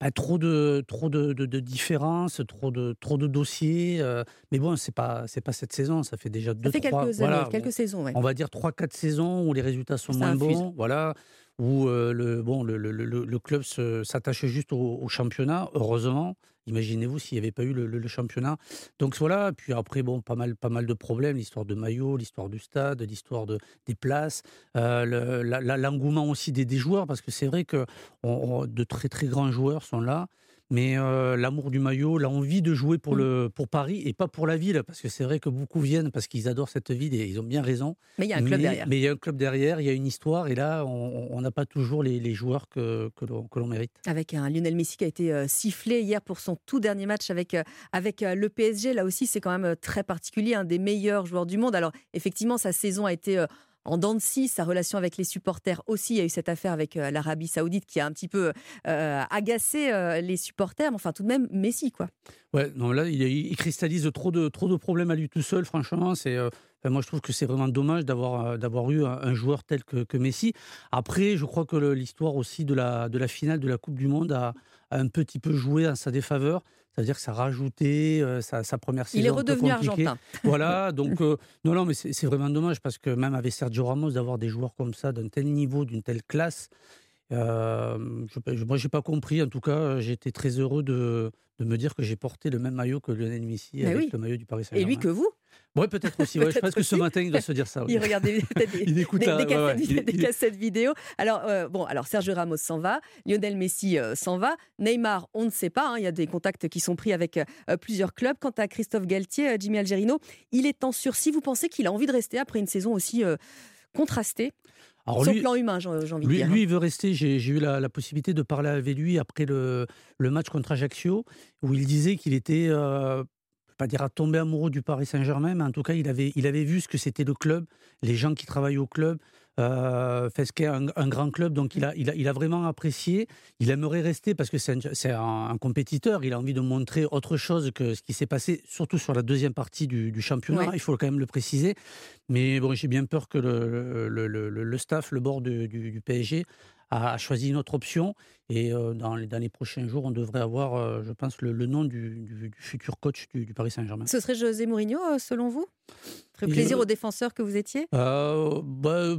Bah, trop de trop de, de, différences, trop de trop de dossiers. mais bon, c'est pas c'est pas cette saison. Ça fait déjà deux fait trois, quelques, voilà, quelques saisons. On va dire trois quatre saisons où les résultats sont moins bons. Voilà où le, bon, le, le, le club s'attachait juste au, championnat, heureusement. Imaginez-vous s'il n'y avait pas eu le, championnat. Donc voilà, puis après, bon, pas mal, pas mal de problèmes, l'histoire de maillot, l'histoire du stade, l'histoire de, des places, l'engouement aussi des, des, joueurs, parce que c'est vrai que de très très grands joueurs sont là, mais euh, l'amour du maillot, l'envie de jouer pour, le, pour Paris et pas pour la ville, parce que c'est vrai que beaucoup viennent parce qu'ils adorent cette ville et ils ont bien raison. Mais il y a un club derrière. Mais il y a un club derrière, il y a une histoire, et là, on n'a pas toujours les, les joueurs que, que l'on mérite. Avec un Lionel Messi qui a été euh, sifflé hier pour son tout dernier match avec, euh, avec le PSG, là aussi, c'est quand même très particulier, un des meilleurs joueurs du monde. Alors, effectivement, sa saison a été en dents de scie, sa relation avec les supporters aussi. Il y a eu cette affaire avec euh, l'Arabie Saoudite qui a un petit peu euh, agacé euh, les supporters. Mais enfin, tout de même, Messi, quoi. Ouais, non, là, il, cristallise trop de, trop de problèmes à lui tout seul, franchement. C'est. moi, je trouve que c'est vraiment dommage d'avoir d'avoir eu un, joueur tel que, Messi. Après, je crois que l'histoire aussi de la, de la finale de la Coupe du Monde a, a un petit peu joué en sa défaveur. C'est-à-dire que ça a rajouté euh, sa, première saison. Il est redevenu argentin. Voilà, donc euh, non, non, mais c'est vraiment dommage parce que même avec Sergio Ramos, d'avoir des joueurs comme ça, d'un tel niveau, d'une telle classe, euh, je, moi, j'ai pas compris. En tout cas, j'étais très heureux de, de, me dire que j'ai porté le même maillot que Lionel Messi avec le maillot du Paris Saint-Germain. Et lui que vous? Oui, peut-être aussi. je pense que ce matin, il doit se dire ça. Il regarde des, il écoute des, cassettes, vidéo. Alors, euh, bon, alors Sergio Ramos s'en va, Lionel Messi euh, s'en va, Neymar, on ne sait pas. Hein, il y a des contacts qui sont pris avec euh, plusieurs clubs. Quant à Christophe Galtier, Jimmy Algerino, il est en sursis. Vous pensez qu'il a envie de rester après une saison aussi contrastée? Alors Sur le plan humain, j'ai envie de dire. Lui, il veut rester. J'ai eu la, possibilité de parler avec lui après le, le match contre Ajaccio, où il disait qu'il était pas dire à tomber amoureux du Paris Saint-Germain, mais en tout cas, il avait, il avait vu ce que c'était le club, les gens qui travaillent au club, euh, Fesquet, un, un, grand club, donc il a, il, a, il a vraiment apprécié. Il aimerait rester parce que c'est un, un, compétiteur. Il a envie de montrer autre chose que ce qui s'est passé, surtout sur la deuxième partie du, du championnat. Il faut quand même le préciser. Mais bon, j'ai bien peur que le, le, le, le, staff, le bord du, du PSG a, choisi une autre option. Et euh, dans, les, dans, les, prochains jours, on devrait avoir, euh, je pense, le, nom du, du, futur coach du, Paris Saint-Germain. Ce serait José Mourinho, euh, selon vous? Très plaisir aux défenseurs que vous étiez? Bah,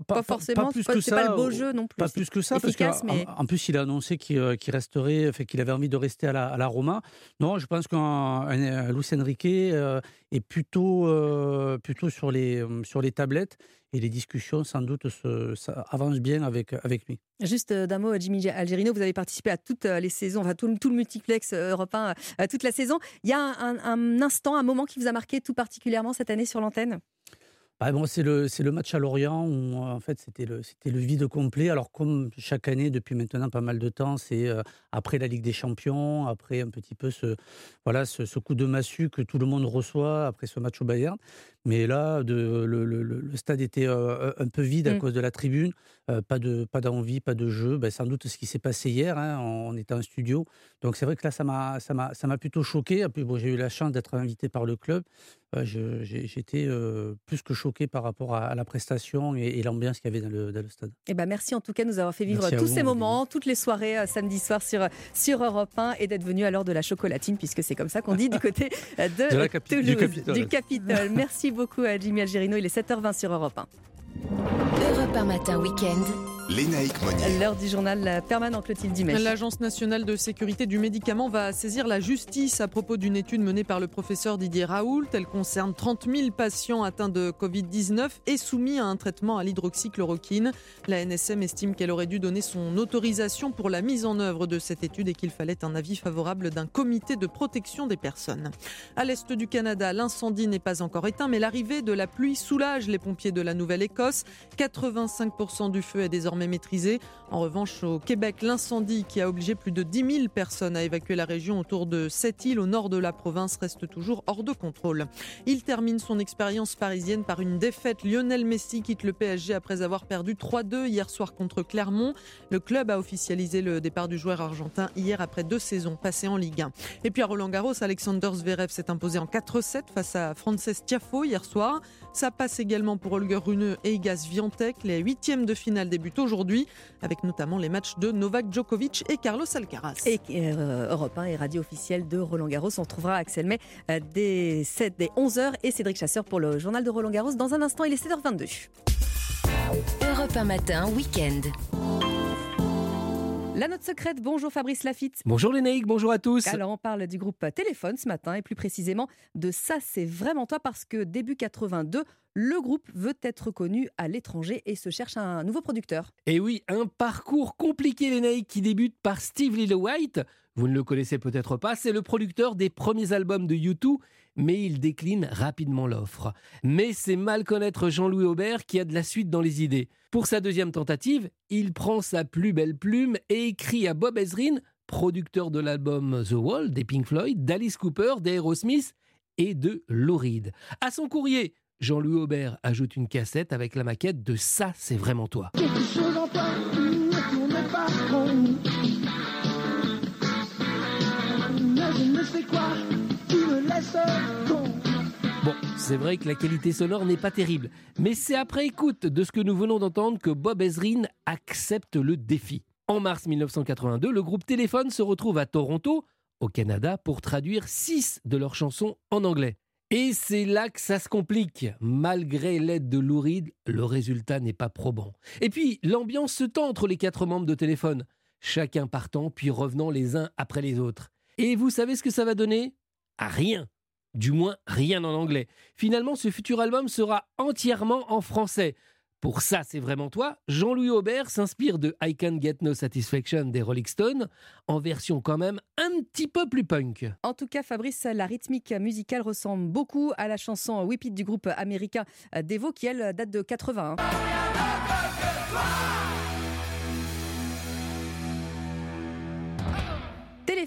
pas, forcément, pas plus que ça. pas le beau jeu non plus. Pas plus que ça, parce qu'en plus, il a annoncé qu'il resterait, fait, qu'il avait envie de rester à la, à la Roma. Non, je pense qu'un Luis Enrique est plutôt, plutôt sur, les, sur les tablettes et les discussions, sans doute, se, ça avance bien avec, avec lui. Juste euh, d'un mot, Jimmy Algerino, vous avez participé à toutes euh, les saisons, enfin tout, tout le multiplex euh, européen, toute la saison. Il y a un, un, instant, un moment qui vous a marqué tout particulièrement cette année sur l'antenne? Bah, bon, c'est le, le match à Lorient où en fait c'était le, le vide complet. Alors comme chaque année depuis maintenant pas mal de temps, c'est après la Ligue des Champions, après un petit peu ce, voilà, ce, ce, coup de massue que tout le monde reçoit après ce match au Bayern. Mais là, de, le, stade était euh, un peu vide à mmh. cause de la tribune. Euh, pas de pas d'envie, pas de jeu. Ben, sans doute ce qui s'est passé hier. Hein, on était en studio. Donc c'est vrai que là, ça m'a ça m'a ça m'a plutôt choqué. Bon, j'ai eu la chance d'être invité par le club. Euh, j'étais plus que choqué par rapport à, la prestation et, l'ambiance qu'il y avait dans le, dans le stade. Eh ben merci en tout cas de nous avoir fait vivre tous ces moments, toutes les soirées samedi soir sur sur Europe 1 et d'être venu à l'heure de la chocolatine puisque c'est comme ça qu'on dit du côté de, Toulouse, du Capitole. Du Capitole. Merci beaucoup à Jimmy Algerino. Il est 7h20 sur Europe 1. Europe 1 matin week-end. Lénaïque Monnier. L'heure du journal permanent Clotilde. L'Agence nationale de sécurité du médicament va saisir la justice à propos d'une étude menée par le professeur Didier Raoult. Elle concerne 30 000 patients atteints de Covid-19 et soumis à un traitement à l'hydroxychloroquine. La NSM estime qu'elle aurait dû donner son autorisation pour la mise en œuvre de cette étude et qu'il fallait un avis favorable d'un comité de protection des personnes. À l'est du Canada, l'incendie n'est pas encore éteint, mais l'arrivée de la pluie soulage les pompiers de la Nouvelle-Écosse. 85% du feu est désormais maîtrisé. En revanche, au Québec, l'incendie qui a obligé plus de 10 000 personnes à évacuer la région autour de cette île au nord de la province reste toujours hors de contrôle. Il termine son expérience parisienne par une défaite. Lionel Messi quitte le PSG après avoir perdu 3-2 hier soir contre Clermont. Le club a officialisé le départ du joueur argentin hier après deux saisons passées en Ligue 1. Et puis à Roland Garros, Alexander Zverev s'est imposé en 4-7 face à Frances Tiafo hier soir. Ça passe également pour Holger Rune et Igas Viantec. Les huitièmes de finale débutent aujourd'hui, avec notamment les matchs de Novak Djokovic et Carlos Alcaraz. Et euh, Europe 1 et radio officielle de Roland Garros. On retrouvera Axel May euh, dès, 7, dès 11h et Cédric Chasseur pour le journal de Roland Garros. Dans un instant, il est 7h22. Europe 1 matin, week-end. La note secrète, bonjour Fabrice Lafitte. Bonjour Lénaïque, bonjour à tous. Alors on parle du groupe Téléphone ce matin et plus précisément de Ça c'est vraiment toi parce que début 82, le groupe veut être connu à l'étranger et se cherche un nouveau producteur. Et oui, un parcours compliqué Lénaïque qui débute par Steve Lillowhite, Vous ne le connaissez peut-être pas, c'est le producteur des premiers albums de U2, mais il décline rapidement l'offre. Mais c'est mal connaître Jean-Louis Aubert qui a de la suite dans les idées. Pour sa deuxième tentative, il prend sa plus belle plume et écrit à Bob Ezrin, producteur de l'album The Wall des Pink Floyd, d'Alice Cooper, d'Aerosmith et de Lou Reed. À son courrier, Jean-Louis Aubert ajoute une cassette avec la maquette de Ça, c'est vraiment toi. Bon, c'est vrai que la qualité sonore n'est pas terrible, mais c'est après écoute de ce que nous venons d'entendre que Bob Ezrin accepte le défi. En mars 1982, le groupe Téléphone se retrouve à Toronto, au Canada, pour traduire six de leurs chansons en anglais. Et c'est là que ça se complique. Malgré l'aide de Lou Reed, le résultat n'est pas probant. Et puis, l'ambiance se tend entre les quatre membres de téléphone, chacun partant puis revenant les uns après les autres. Et vous savez ce que ça va donner? Rien. Du moins, rien en anglais. Finalement, ce futur album sera entièrement en français. Pour ça, c'est vraiment toi. Jean-Louis Aubert s'inspire de I Can Get No Satisfaction des Rolling Stones, en version quand même un petit peu plus punk. En tout cas, Fabrice, la rythmique musicale ressemble beaucoup à la chanson Whip It du groupe américain Devo, qui elle date de 80.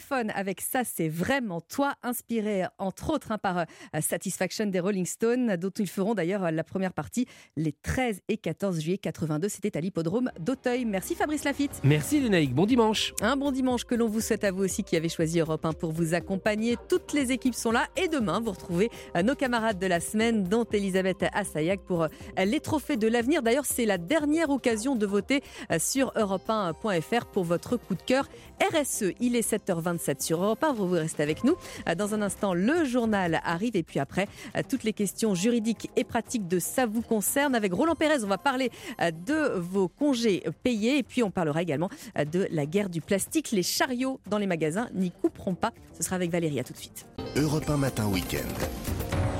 Téléphone avec ça, c'est vraiment toi, inspiré entre autres hein, par euh, Satisfaction des Rolling Stones, dont ils feront d'ailleurs la première partie les 13 et 14 juillet 82. C'était à l'hippodrome d'Auteuil. Merci Fabrice Lafitte. Merci Lénaïque, bon dimanche. Un bon dimanche que l'on vous souhaite à vous aussi qui avez choisi Europe 1 pour vous accompagner. Toutes les équipes sont là et demain vous retrouvez euh, nos camarades de la semaine, dont Elisabeth Assayac pour euh, les trophées de l'avenir. D'ailleurs, c'est la dernière occasion de voter sur europe1.fr pour votre coup de cœur RSE. Il est 7h 27 sur Europe 1. Vous, vous restez avec nous. Euh, dans un instant, le journal arrive et puis après, euh, toutes les questions juridiques et pratiques de ça vous concerne. Avec Roland Pérez, on va parler euh, de vos congés payés et puis on parlera également de la guerre du plastique. Les chariots dans les magasins n'y couperont pas. Ce sera avec Valérie. À tout de suite. Europe 1 matin week-end.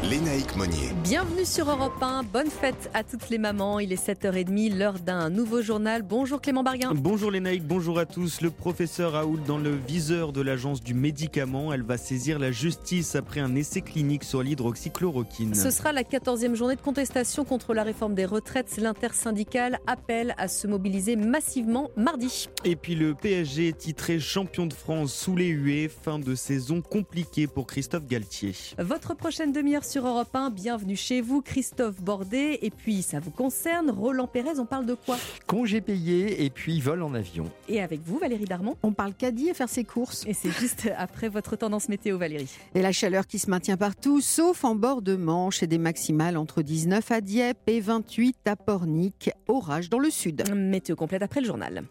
Lénaïque Monnier. Bienvenue sur Europe 1. Bonne fête à toutes les mamans. Il est 7h30, l'heure d'un nouveau journal. Bonjour Clément Barguin. Bonjour Lénaïque, bonjour à tous. Le professeur Raoul dans le viseur de l'agence du médicament. Elle va saisir la justice après un essai clinique sur l'hydroxychloroquine. Ce sera la 14e journée de contestation contre la réforme des retraites. L'intersyndicale appelle à se mobiliser massivement mardi. Et puis le PSG titré champion de France sous les huées. Fin de saison compliquée pour Christophe Galtier. Votre prochaine demi-heure sur Europe 1. Bienvenue chez vous, Christophe Bordet. Et puis, ça vous concerne, Roland Pérez, on parle de quoi? Congé payé et puis vol en avion. Et avec vous, Valérie Darmon On parle caddie et faire ses courses. Et c'est juste après votre tendance météo, Valérie. Et la chaleur qui se maintient partout, sauf en bord de Manche et des maximales entre 19 à Dieppe et 28 à Pornic. Orage dans le sud. Météo complète après le journal.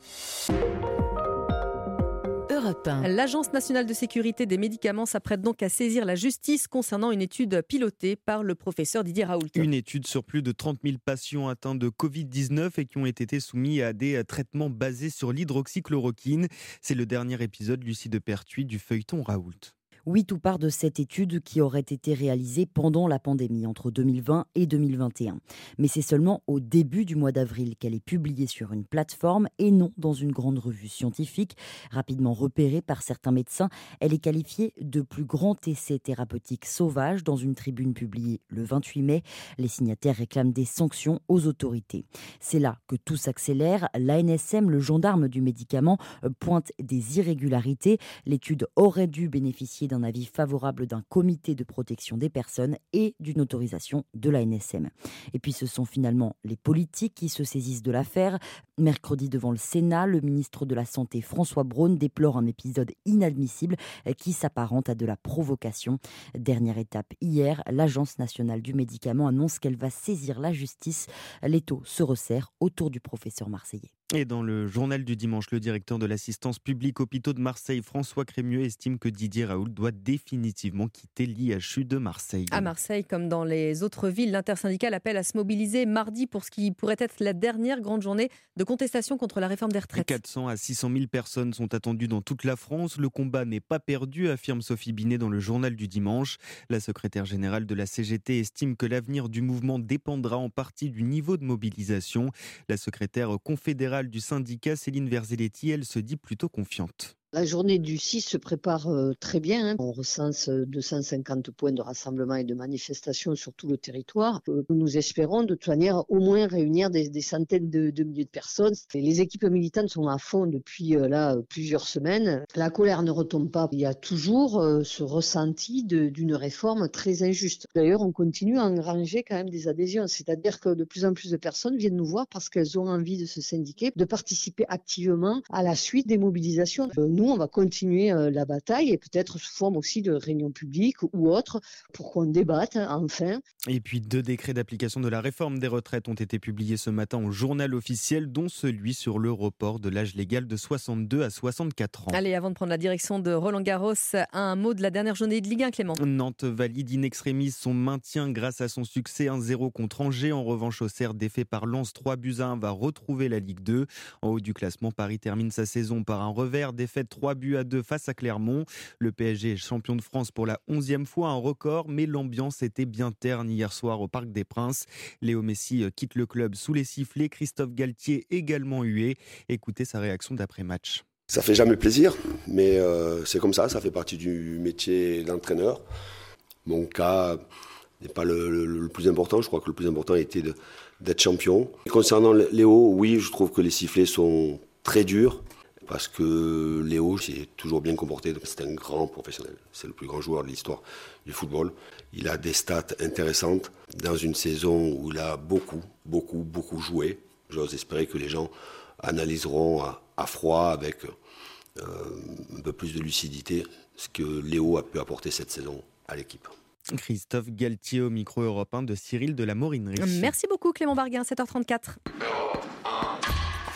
L'Agence nationale de sécurité des médicaments s'apprête donc à saisir la justice concernant une étude pilotée par le professeur Didier Raoult. Une étude sur plus de 30 000 patients atteints de Covid-19 et qui ont été soumis à des traitements basés sur l'hydroxychloroquine. C'est le dernier épisode, Lucie de Pertuis, du feuilleton Raoult. Oui, tout part de cette étude qui aurait été réalisée pendant la pandémie, entre 2020 et 2021. Mais c'est seulement au début du mois d'avril qu'elle est publiée sur une plateforme et non dans une grande revue scientifique. Rapidement repérée par certains médecins, elle est qualifiée de plus grand essai thérapeutique sauvage dans une tribune publiée le 28 mai. Les signataires réclament des sanctions aux autorités. C'est là que tout s'accélère. L'ANSM, le gendarme du médicament, pointe des irrégularités. L'étude aurait dû bénéficier d'un avis favorable d'un comité de protection des personnes et d'une autorisation de la NSM. Et puis ce sont finalement les politiques qui se saisissent de l'affaire. Mercredi devant le Sénat, le ministre de la Santé François Braun déplore un épisode inadmissible qui s'apparente à de la provocation. Dernière étape hier, l'Agence nationale du médicament annonce qu'elle va saisir la justice. L'étau se resserre autour du professeur marseillais. Et dans le journal du dimanche, le directeur de l'assistance publique hôpitaux de Marseille, François Crémieux, estime que Didier Raoult doit définitivement quitter l'IHU de Marseille. À Marseille, comme dans les autres villes, l'intersyndicale appelle à se mobiliser mardi pour ce qui pourrait être la dernière grande journée de contestation contre la réforme des retraites. 400 à 600 000 personnes sont attendues dans toute la France. Le combat n'est pas perdu, affirme Sophie Binet dans le journal du dimanche. La secrétaire générale de la CGT estime que l'avenir du mouvement dépendra en partie du niveau de mobilisation. La secrétaire confédérale du syndicat, Céline Verzelletti, elle se dit plutôt confiante. La journée du 6 se prépare euh, très bien. hein. On recense euh, 250 points de rassemblement et de manifestation sur tout le territoire. Euh, Nous espérons de toute manière au moins réunir des, centaines de, milliers de personnes. Les équipes militantes sont à fond depuis euh, là euh, plusieurs semaines. La colère ne retombe pas. Il y a toujours euh, ce ressenti d'une réforme très injuste. D'ailleurs, on continue à engranger quand même des adhésions. C'est-à-dire que de plus en plus de personnes viennent nous voir parce qu'elles ont envie de se syndiquer, de participer activement à la suite des mobilisations. Euh, Nous, on va continuer euh, la bataille et peut-être sous forme aussi de réunions publiques ou autres pour qu'on débatte hein, enfin. Et puis deux décrets d'application de la réforme des retraites ont été publiés ce matin au journal officiel, dont celui sur le report de l'âge légal de 62 à 64 ans. Allez, avant de prendre la direction de Roland Garros, un mot de la dernière journée de Ligue 1, Clément. Nantes valide in extremis son maintien grâce à son succès 1-0 contre Angers. En revanche, Auxerre, défait par Lens 3 buts à 1, va retrouver la Ligue 2. En haut du classement, Paris termine sa saison par un revers, défaite 3 buts à 2 face à Clermont. Le PSG est champion de France pour la 11e fois, un record, mais l'ambiance était bien terne hier soir au Parc des Princes. Léo Messi euh, quitte le club sous les sifflets, Christophe Galtier également hué. Écoutez sa réaction d'après-match. Ça fait jamais plaisir, mais euh, c'est comme ça, ça fait partie du métier d'entraîneur. Mon cas n'est pas le, plus important, je crois que le plus important était d'être champion. Concernant Léo, oui, je trouve que les sifflets sont très durs, parce que Léo s'est toujours bien comporté, c'est un grand professionnel, c'est le plus grand joueur de l'histoire du football. Il a des stats intéressantes dans une saison où il a beaucoup, beaucoup, beaucoup joué. J'ose espérer que les gens analyseront à, à froid, avec euh, un peu plus de lucidité, ce que Léo a pu apporter cette saison à l'équipe. Christophe Galtier au micro européen de Cyril de la Morinerie. Merci beaucoup, Clément Barguin, 7h34.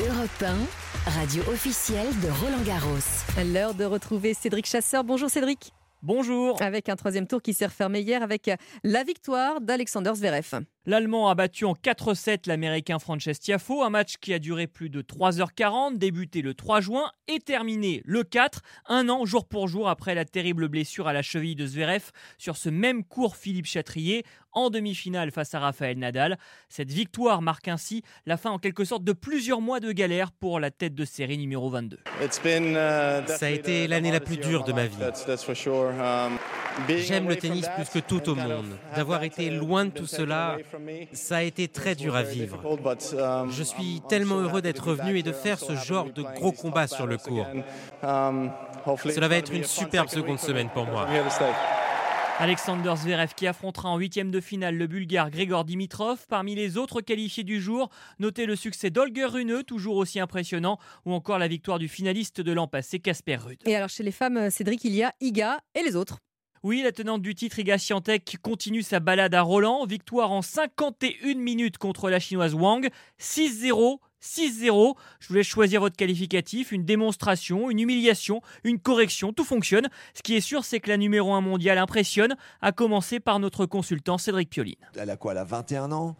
Europe 1, radio officielle de Roland Garros. L'heure de retrouver Cédric Chasseur. Bonjour Cédric. Bonjour. Avec un troisième tour qui s'est refermé hier avec la victoire d'Alexander Zverev. L'Allemand a battu en 4-7 l'Américain Frances Tiafoe, un match qui a duré plus de 3h40, débuté le 3 juin et terminé le 4, un an jour pour jour après la terrible blessure à la cheville de Zverev sur ce même cours Philippe Chatrier en demi-finale face à Rafael Nadal. Cette victoire marque ainsi la fin en quelque sorte de plusieurs mois de galère pour la tête de série numéro 22. Ça a été l'année la plus dure de ma vie. J'aime le tennis plus que tout au monde. D'avoir été loin de tout cela, ça a été très dur à vivre. Je suis tellement heureux d'être revenu et de faire ce genre de gros combat sur le court. Cela va être une superbe seconde semaine pour moi. Alexander Zverev qui affrontera en huitième de finale le Bulgare Grigor Dimitrov. Parmi les autres qualifiés du jour, notez le succès d'Olger Rune, toujours aussi impressionnant, ou encore la victoire du finaliste de l'an passé, Casper Ruud. Et alors chez les femmes, Cédric, il y a Iga et les autres. Oui, la tenante du titre Iga continue sa balade à Roland. Victoire en 51 minutes contre la chinoise Wang. 6-0. 6-0. Je vous laisse choisir votre qualificatif, une démonstration, une humiliation, une correction, tout fonctionne. Ce qui est sûr, c'est que la numéro 1 mondiale impressionne, à commencer par notre consultant Cédric Pioline. Elle a quoi Elle a 21 ans?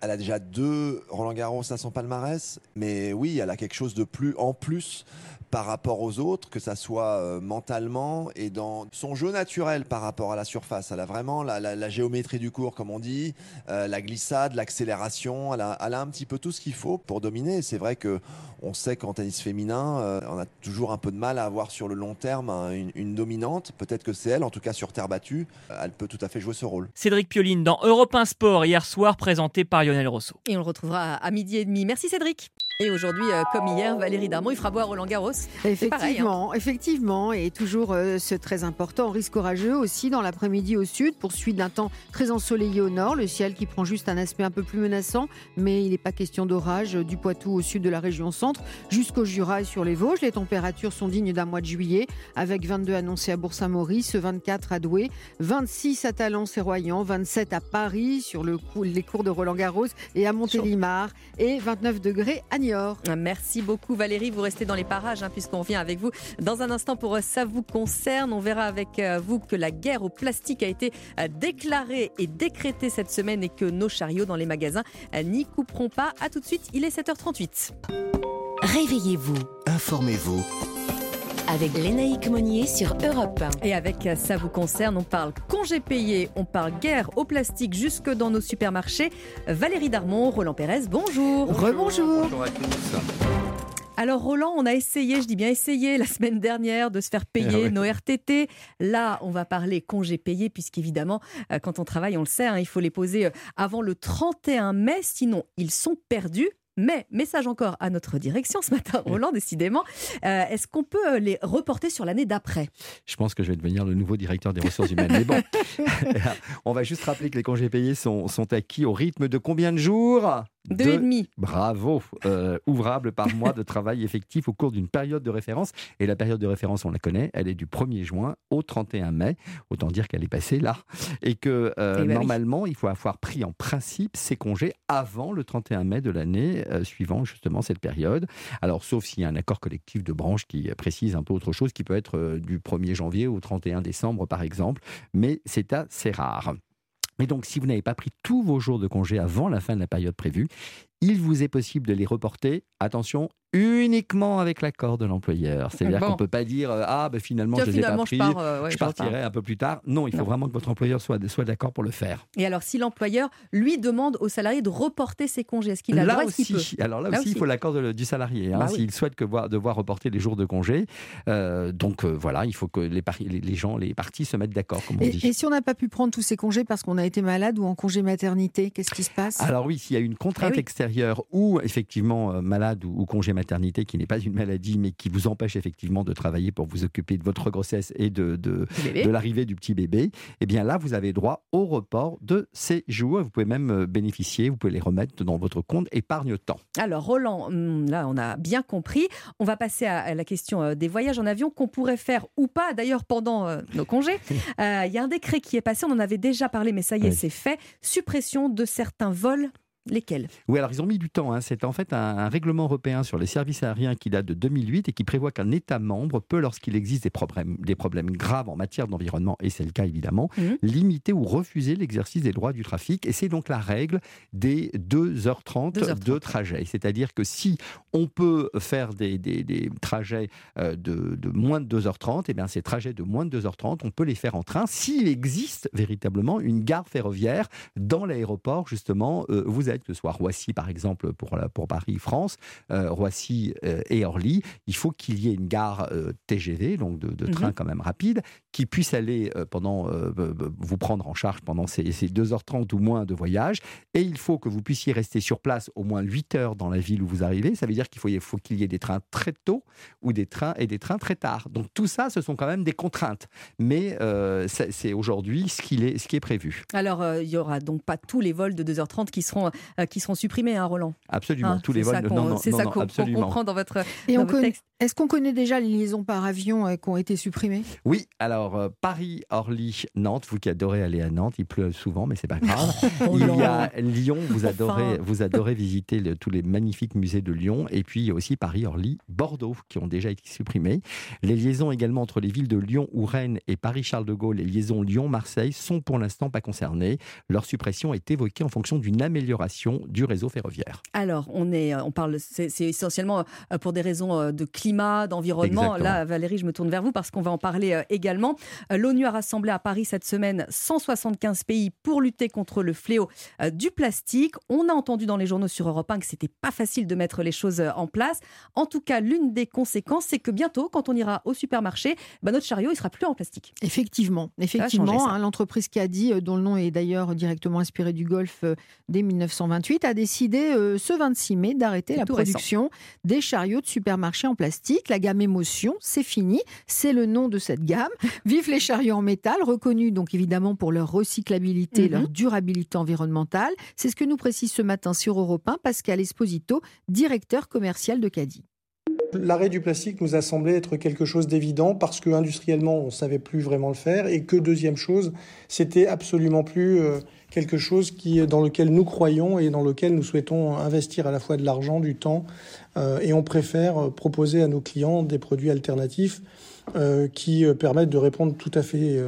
Elle a déjà deux Roland Garros à son palmarès, mais oui, elle a quelque chose de plus en plus par rapport aux autres, que ça soit euh, mentalement et dans son jeu naturel par rapport à la surface. Elle a vraiment la, la- la géométrie du cours, comme on dit, euh, la glissade, l'accélération. Elle a, elle a un petit peu tout ce qu'il faut pour dominer. C'est vrai que on sait qu'en tennis féminin, euh, on a toujours un peu de mal à avoir sur le long terme hein, une, une dominante. Peut-être que c'est elle, en tout cas sur terre battue, euh, elle peut tout à fait jouer ce rôle. Cédric Pioline dans Europe 1 Sport hier soir, présenté par Lionel Rosso. Et on le retrouvera à midi et demi. Merci Cédric. Et aujourd'hui, euh, comme hier, Valérie Darmon, il fera boire Roland Garros. Pareil, hein. Effectivement, effectivement, et toujours euh, ce très important risque orageux aussi dans l'après-midi au sud, poursuite d'un temps très ensoleillé au nord, le ciel qui prend juste un aspect un peu plus menaçant, mais il n'est pas question d'orage du Poitou au sud de la région centre jusqu'au Jura et sur les Vosges. Les températures sont dignes d'un mois de juillet, avec 22 annoncés à Bourg-Saint-Maurice, 24 à Douai, 26 à Talence et Royan, 27 à Paris sur le cou- les cours de Roland Garros et à Montélimar, et 29 degrés à Niort. Merci beaucoup Valérie, vous restez dans les parages hein, puisqu'on revient avec vous dans un instant pour euh, Ça vous concerne. On verra avec euh, vous que la guerre au plastique a été euh, déclarée et décrétée cette semaine et que nos chariots dans les magasins n'y couperont pas. A tout de suite, il est 7h38. Réveillez-vous Informez-vous. Avec Lénaïque Monnier sur Europe 1. Et avec euh, Ça vous concerne, on parle congé payé, on parle guerre au plastique jusque dans nos supermarchés. Valérie Darmon, Roland Pérez, bonjour. Rebonjour. Bonjour à tous. Alors Roland, on a essayé, je dis bien essayé, la semaine dernière de se faire payer Ah ouais. nos RTT. Là, on va parler congés payés, puisqu'évidemment, euh, quand on travaille, on le sait, hein, il faut les poser euh, avant le 31 mai, sinon ils sont perdus. Mais, message encore à notre direction ce matin, Roland, décidément, euh, est-ce qu'on peut euh, les reporter sur l'année d'après? Je pense que je vais devenir le nouveau directeur des ressources humaines. Mais bon, on va juste rappeler que les congés payés sont, sont acquis au rythme de combien de jours? Deux et demi. Bravo. Euh, ouvrables par mois de travail effectif au cours d'une période de référence. Et la période de référence, on la connaît, elle est du 1er juin au 31 mai. Autant dire qu'elle est passée là. Et que euh, Eh ben oui. normalement, il faut avoir pris en principe ces congés avant le 31 mai de l'année euh, suivant justement cette période. Alors, sauf s'il y a un accord collectif de branche qui précise un peu autre chose, qui peut être du 1er janvier au 31 décembre, par exemple. Mais c'est assez rare. Et donc, si vous n'avez pas pris tous vos jours de congé avant la fin de la période prévue, il vous est possible de les reporter, attention, uniquement avec l'accord de l'employeur. C'est-à-dire Bon. qu'on ne peut pas dire euh, Ah, ben finalement, Tiens, je ne les ai pas je pris, pars, euh, ouais, je partirai un peu plus tard. Non, il faut Non. vraiment que votre employeur soit, soit d'accord pour le faire. Et alors, si l'employeur lui demande au salarié de reporter ses congés, est-ce qu'il a le droit aussi, peut alors là, aussi, il faut l'accord du salarié. hein, Bah oui. S'il souhaite que voir, devoir reporter les jours de congé, Euh, donc euh, voilà, il faut que les, pari- les, les gens, les parties se mettent d'accord, comme on Et, dit. et si on n'a pas pu prendre tous ces congés parce qu'on a été malade ou en congé maternité, qu'est-ce qui se passe? Alors oui, s'il y a une contrainte Eh oui. extérieure ou effectivement euh, malade ou, ou congé maternité qui n'est pas une maladie mais qui vous empêche effectivement de travailler pour vous occuper de votre grossesse et de, de, l'arrivée du petit bébé, eh bien là, vous avez droit au report de ces jours. Vous pouvez même euh, bénéficier, vous pouvez les remettre dans votre compte épargne-temps. Alors Roland, hum, là on a bien compris. On va passer à, la question euh, des voyages en avion qu'on pourrait faire ou pas d'ailleurs pendant nos congés. Euh, Il y a un décret qui est passé, on en avait déjà parlé mais ça y est Oui. c'est fait. Suppression de certains vols. Lesquels? Oui, alors ils ont mis du temps. hein. C'est en fait un, un règlement européen sur les services aériens qui date de 2008 et qui prévoit qu'un État membre peut, lorsqu'il existe des problèmes, des problèmes graves en matière d'environnement, et c'est le cas évidemment, Mhm. limiter ou refuser l'exercice des droits du trafic. Et c'est donc la règle des 2h30, 2h30. de trajet. C'est-à-dire que si on peut faire des, des- des trajets euh, de, de moins de 2h30, et bien ces trajets de moins de 2h30, on peut les faire en train s'il existe véritablement une gare ferroviaire dans l'aéroport, justement, euh, vous que ce soit Roissy, par exemple, pour, la- pour Paris-France, euh, Roissy euh, et Orly, il faut qu'il y ait une gare euh, TGV, donc de, de Mhm. train quand même rapide, qui puisse aller pendant, vous prendre en charge pendant ces, ces 2h30 ou moins de voyage. Et il faut que vous puissiez rester sur place au moins 8 heures dans la ville où vous arrivez. Ça veut dire qu'il faut, faut qu'il y ait des trains très tôt ou des trains et des trains très tard. Donc tout ça, ce sont quand même des contraintes. Mais c'est aujourd'hui ce, est, ce qui est prévu. Alors il y aura donc pas tous les vols de 2h30 qui seront, qui seront supprimés, hein, Roland Absolument, Hein, tous les vols. non, non, C'est ça qu'on comprend dans votre, Et dans on votre texte. Est-ce qu'on connaît déjà les liaisons par avion euh, qui ont été supprimées? Oui, alors euh, Paris, Orly, Nantes, vous qui adorez aller à Nantes, il pleut souvent, mais c'est pas grave. Oh il y a Lyon, vous Enfin. adorez, vous adorez visiter le- tous les magnifiques musées de Lyon, et puis il y a aussi Paris, Orly, Bordeaux, qui ont déjà été supprimés. Les liaisons également entre les villes de Lyon ou Rennes et Paris-Charles de Gaulle, les liaisons Lyon-Marseille, sont pour l'instant pas concernées. Leur suppression est évoquée en fonction d'une amélioration du réseau ferroviaire. Alors, on, est, on parle, c'est essentiellement euh, pour des raisons euh, de climat, d'environnement. Là, Valérie, je me tourne vers vous parce qu'on va en parler euh, également. Euh, L'ONU a rassemblé à Paris cette semaine 175 pays pour lutter contre le fléau euh, du plastique. On a entendu dans les journaux sur Europe 1 que c'était pas facile de mettre les choses euh, en place. En tout cas, l'une des conséquences, c'est que bientôt, quand on ira au supermarché, bah, notre chariot, il sera plus en plastique. Effectivement, effectivement, hein, l'entreprise qui a dit, euh, dont le nom est d'ailleurs directement inspiré du Golfe euh, dès 1928, a décidé euh, ce 26 mai d'arrêter la récent. production des chariots de supermarché en plastique. La gamme Émotion, c'est fini, c'est le nom de cette gamme. Vive les chariots en métal, reconnus donc évidemment pour leur recyclabilité, Mhm. leur durabilité environnementale. C'est ce que nous précise ce matin sur Europe 1 Pascal Esposito, directeur commercial de Caddy. L'arrêt du plastique nous a semblé être quelque chose d'évident parce que industriellement on ne savait plus vraiment le faire et que deuxième chose, c'était absolument plus euh, quelque chose qui, dans lequel nous croyons et dans lequel nous souhaitons investir à la fois de l'argent, du temps euh, et on préfère proposer à nos clients des produits alternatifs euh, qui euh, permettent de répondre tout à fait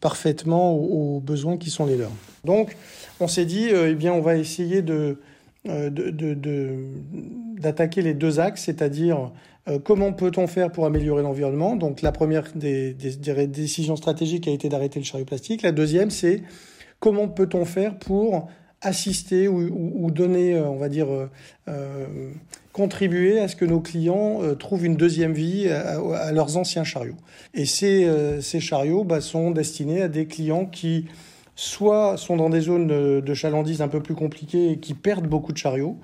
parfaitement aux, besoins qui sont les leurs. Donc on s'est dit, eh bien on va essayer de d'attaquer les deux axes, c'est-à-dire comment peut-on faire pour améliorer l'environnement? Donc la première des, des- des décisions stratégiques a été d'arrêter le chariot plastique. La deuxième, c'est comment peut-on faire pour assister ou, donner, on va dire, contribuer à ce que nos clients trouvent une deuxième vie à, leurs anciens chariots? Et ces, ces chariots bah, sont destinés à des clients qui soit sont dans des zones de chalandise un peu plus compliquées et qui perdent beaucoup de chariots,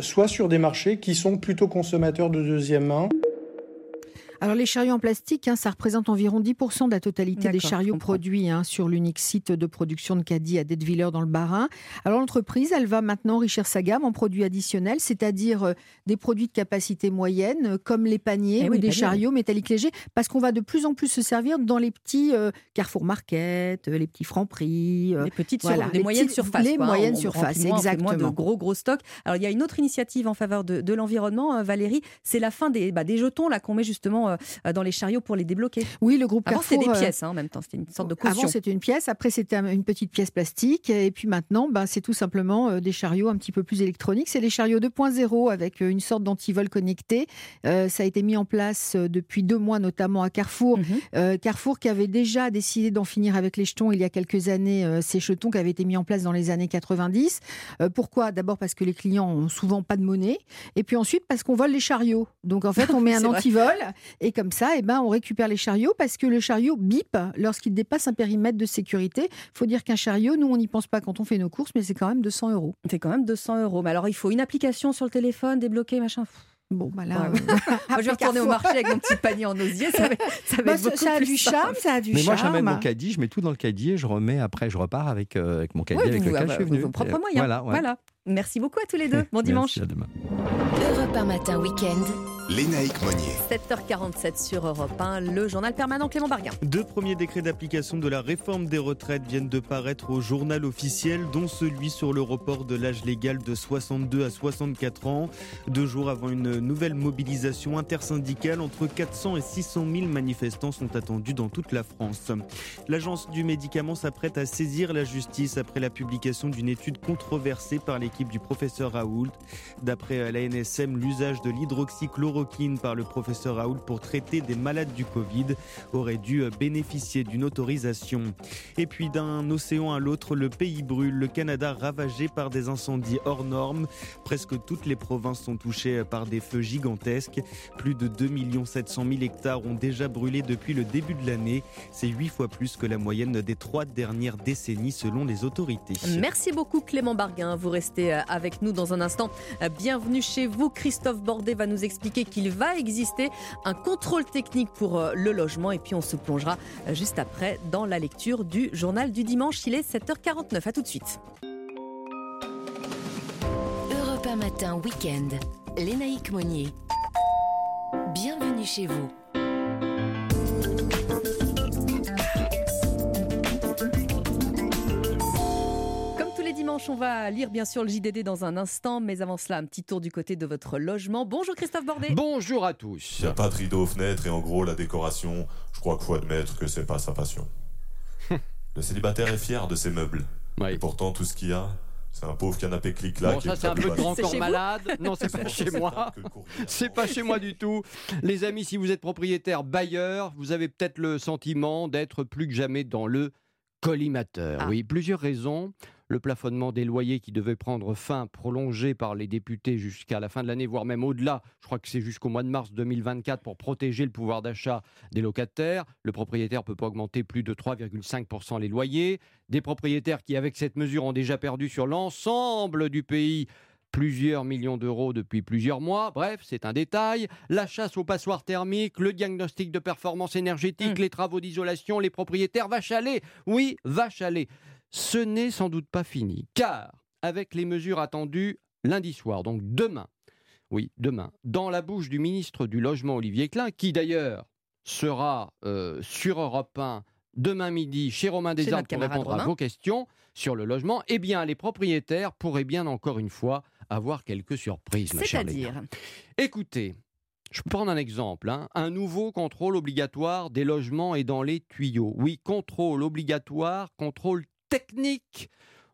soit sur des marchés qui sont plutôt consommateurs de deuxième main. Alors les chariots en plastique, hein, ça représente environ 10% de la totalité des chariots produits hein, sur l'unique site de production de Caddy à Detwiller dans le Bas-Rhin. Alors l'entreprise, elle va maintenant enrichir sa gamme en produits additionnels, c'est-à-dire euh, des produits de capacité moyenne euh, comme les paniers eh ou des chariots métalliques légers, parce qu'on va de plus en plus se servir dans les petits euh, Carrefour Market, les petits Francs Prix, les petites voilà, les, moyennes surfaces, les moyennes surfaces, exactement. de gros gros stocks. Alors il y a une autre initiative en faveur de, l'environnement, Valérie, c'est la fin des, bah, des jetons là qu'on met justement euh, dans les chariots pour les débloquer. Oui, le groupe Avant, Carrefour. c'était des euh, pièces hein, en même temps, c'était une sorte de caution. Avant, c'était une pièce, après, c'était une petite pièce plastique. Et puis maintenant, ben, c'est tout simplement euh, des chariots un petit peu plus électroniques. C'est les chariots 2.0 avec une sorte d'antivol connecté. ça a été mis en place depuis deux mois, notamment à Carrefour. Mhm. Carrefour qui avait déjà décidé d'en finir avec les jetons il y a quelques années, ces jetons qui avaient été mis en place dans les années 90. pourquoi? D'abord parce que les clients ont souvent pas de monnaie. Et puis ensuite parce qu'on vole les chariots. Donc en fait, on met un antivol. Et comme ça, eh ben, on récupère les chariots parce que le chariot bip lorsqu'il dépasse un périmètre de sécurité. Il faut dire qu'un chariot, nous, on n'y pense pas quand on fait nos courses, mais c'est quand même 200 euros. C'est quand même 200 euros. Mais alors, il faut une application sur le téléphone, débloquer, machin. Bon, bah là, je vais retourner au marché avec mon petit panier en osier. Ça, va, ça, bah, a du charme, ça a du Mais charme. moi, j'amène mon caddie, je mets tout dans le caddie et je remets après, je repars avec, euh, avec mon caddie avec lequel ah je suis venu. Vos propres moyens. Voilà, voilà. Merci beaucoup à tous les deux. Bon dimanche. Merci, à demain. Europe 1 matin week-end. Lénaïque Monnier. 7h47 sur Europe 1, le journal permanent Clément Barguin. Deux premiers décrets d'application de la réforme des retraites viennent de paraître au journal officiel, dont celui sur le report de l'âge légal de 62 à 64 ans. Deux jours avant une nouvelle mobilisation intersyndicale, entre 400 et 600 000 manifestants sont attendus dans toute la France. L'agence du médicament s'apprête à saisir la justice après la publication d'une étude controversée par l'équipe du professeur Raoult. D'après la NSM, l'usage de l'hydroxychloroquine par le professeur Raoul pour traiter des malades du Covid aurait dû bénéficier d'une autorisation. Et puis d'un océan à l'autre, le pays brûle, le Canada ravagé par des incendies hors normes. Presque toutes les provinces sont touchées par des feux gigantesques. Plus de 2 700 000 hectares ont déjà brûlé depuis le début de l'année. C'est huit fois plus que la moyenne des trois dernières décennies selon les autorités. Merci beaucoup Clément Barguin. Vous restez euh, avec nous dans un instant. Euh, bienvenue chez vous. Christophe Bordet va nous expliquer qu'il va exister un contrôle technique pour euh, le logement. Et puis on se plongera juste après dans la lecture du journal du dimanche. Il est 7h49. À tout de suite. Europe matin, week-end. Lénaïque Monnier. Bienvenue chez vous. On va lire bien sûr le JDD dans un instant, mais avant cela, un petit tour du côté de votre logement. Bonjour Christophe Bordet. Bonjour à tous. Il n'y a pas de rideau aux fenêtres et en gros, la décoration, je crois qu'il faut admettre que c'est pas sa passion. le célibataire est fier de ses meubles. Et pourtant, tout ce qu'il y a, c'est un pauvre canapé clic-clac. Bon, ça, c'est un peu de grand corps malade. Non, c'est pas chez moi. C'est pas chez moi du tout. Les amis, si vous êtes propriétaire bailleur, vous avez peut-être le sentiment d'être plus que jamais dans le collimateur. Ah. Oui, plusieurs raisons le plafonnement des loyers qui devait prendre fin, prolongé par les députés jusqu'à la fin de l'année, voire même au-delà. Je crois que c'est jusqu'au mois de mars 2024 pour protéger le pouvoir d'achat des locataires. Le propriétaire ne peut pas augmenter plus de 3,5% les loyers. Des propriétaires qui, avec cette mesure, ont déjà perdu sur l'ensemble du pays plusieurs millions d'euros depuis plusieurs mois. Bref, c'est un détail. La chasse aux passoires thermiques, le diagnostic de performance énergétique, mmh. les travaux d'isolation, les propriétaires, va chaler. Oui, va chaler ce n'est sans doute pas fini, car avec les mesures attendues lundi soir, donc demain, oui, demain, dans la bouche du ministre du Logement Olivier Klein, qui d'ailleurs sera euh, sur Europe 1 demain midi chez Romain Desarmes pour répondre à vos questions sur le logement, eh bien les propriétaires pourraient bien encore une fois avoir quelques surprises, C'est-à-dire Écoutez, je peux prendre un exemple. Hein. Un nouveau contrôle obligatoire des logements et dans les tuyaux. Oui, contrôle obligatoire, contrôle technique.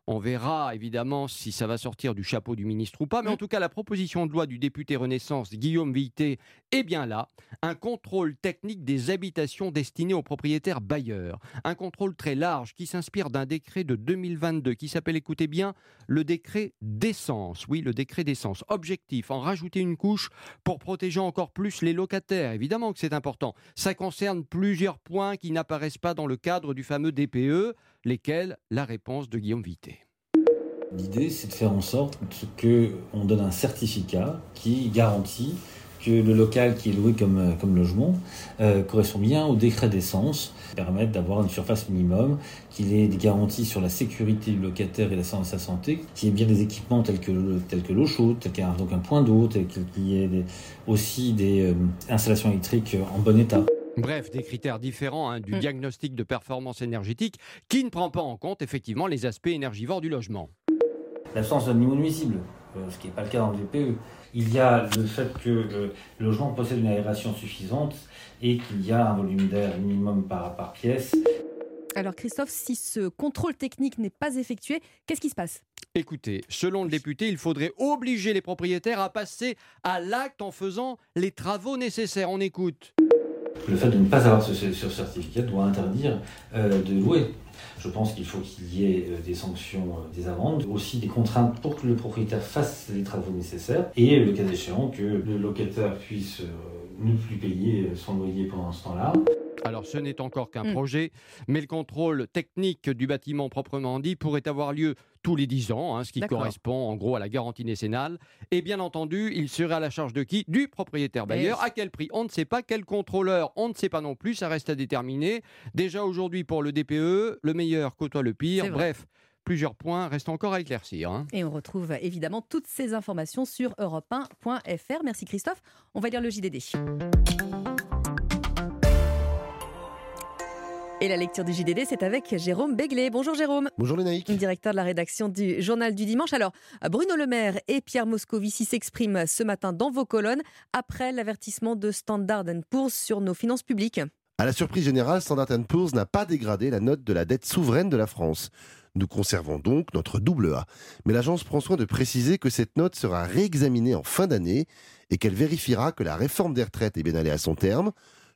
On verra évidemment si ça va sortir du chapeau du ministre ou pas, mais en tout cas la proposition de loi du député Renaissance Guillaume Vuittet est bien là. Un contrôle technique des habitations destinées aux propriétaires bailleurs. Un contrôle très large qui s'inspire d'un décret de 2022 qui s'appelle, écoutez bien, le décret d'essence. Oui, le décret d'essence. Objectif, en rajouter une couche pour protéger encore plus les locataires. Évidemment que c'est important. Ça concerne plusieurs points qui n'apparaissent pas dans le cadre du fameux DPE, lesquels la réponse de Guillaume Vuittet. L'idée, c'est de faire en sorte qu'on donne un certificat qui garantit que le local qui est loué comme, comme logement euh, correspond bien au décret d'essence, permettre d'avoir une surface minimum, qu'il ait des garanties sur la sécurité du locataire et la sa santé, qu'il y ait bien des équipements tels que, tels que l'eau chaude, donc un point d'eau, qu'il y ait aussi des euh, installations électriques en bon état. Bref, des critères différents hein, du mm. diagnostic de performance énergétique qui ne prend pas en compte effectivement les aspects énergivores du logement. L'absence d'un niveau nuisible, ce qui n'est pas le cas dans le VPE. Il y a le fait que le logement possède une aération suffisante et qu'il y a un volume d'air minimum par, par pièce. Alors Christophe, si ce contrôle technique n'est pas effectué, qu'est-ce qui se passe? Écoutez, selon le député, il faudrait obliger les propriétaires à passer à l'acte en faisant les travaux nécessaires. On écoute. Le fait de ne pas avoir ce, certificat doit interdire euh, de louer. Je pense qu'il faut qu'il y ait euh, des sanctions, euh, des amendes, aussi des contraintes pour que le propriétaire fasse les travaux nécessaires et le cas échéant que le locataire puisse ne plus payer son loyer pendant ce temps-là. Alors ce n'est encore qu'un mm. projet, mais le contrôle technique du bâtiment proprement dit pourrait avoir lieu tous les 10 ans, hein, ce qui correspond en gros à la garantie décennale. Et bien entendu, il serait à la charge de qui? Du propriétaire bailleur. À quel prix? On ne sait pas. Quel contrôleur? On ne sait pas non plus. Ça reste à déterminer. Déjà aujourd'hui pour le DPE, le meilleur côtoie le pire. Bref. Plusieurs points restent encore à éclaircir. Hein. Et on retrouve évidemment toutes ces informations sur europe1.fr. Merci Christophe. On va lire le JDD. Et la lecture du JDD, c'est avec Jérôme Béglé. Bonjour Jérôme. Bonjour Lénaïque. Directeur de la rédaction du Journal du Dimanche. Alors, Bruno Le Maire et Pierre Moscovici s'expriment ce matin dans vos colonnes après l'avertissement de Standard Poor's sur nos finances publiques. À la surprise générale, Standard Poor's n'a pas dégradé la note de la dette souveraine de la France. Nous conservons donc notre double A. Mais l'agence prend soin de préciser que cette note sera réexaminée en fin d'année et qu'elle vérifiera que la réforme des retraites est bien allée à son terme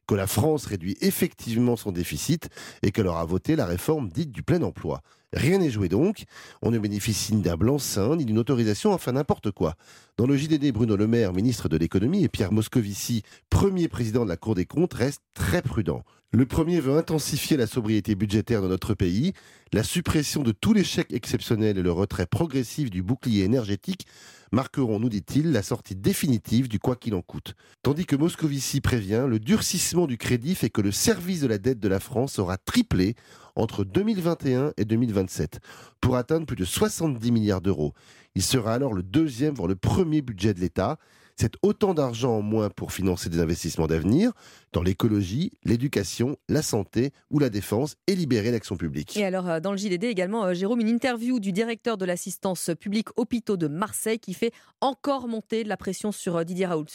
que la France réduit effectivement son déficit et qu'elle aura voté la réforme dite du plein emploi. Rien n'est joué donc, on ne bénéficie ni d'un blanc-seing ni d'une autorisation, enfin n'importe quoi. Dans le JDD, Bruno Le Maire, ministre de l'économie, et Pierre Moscovici, premier président de la Cour des comptes, restent très prudents. Le premier veut intensifier la sobriété budgétaire dans notre pays, la suppression de tous les chèques exceptionnels et le retrait progressif du bouclier énergétique marqueront, nous dit-il, la sortie définitive du quoi qu'il en coûte. Tandis que Moscovici prévient, le durcissement du crédit fait que le service de la dette de la France aura triplé entre 2021 et 2027, pour atteindre plus de 70 milliards d'euros. Il sera alors le deuxième, voire le premier budget de l'État. C'est autant d'argent en moins pour financer des investissements d'avenir dans l'écologie, l'éducation, la santé ou la défense et libérer l'action publique. Et alors, euh, dans le JDD également, euh, Jérôme, une interview du directeur de l'assistance publique hôpitaux de Marseille qui fait encore monter la pression sur euh, Didier Raoult.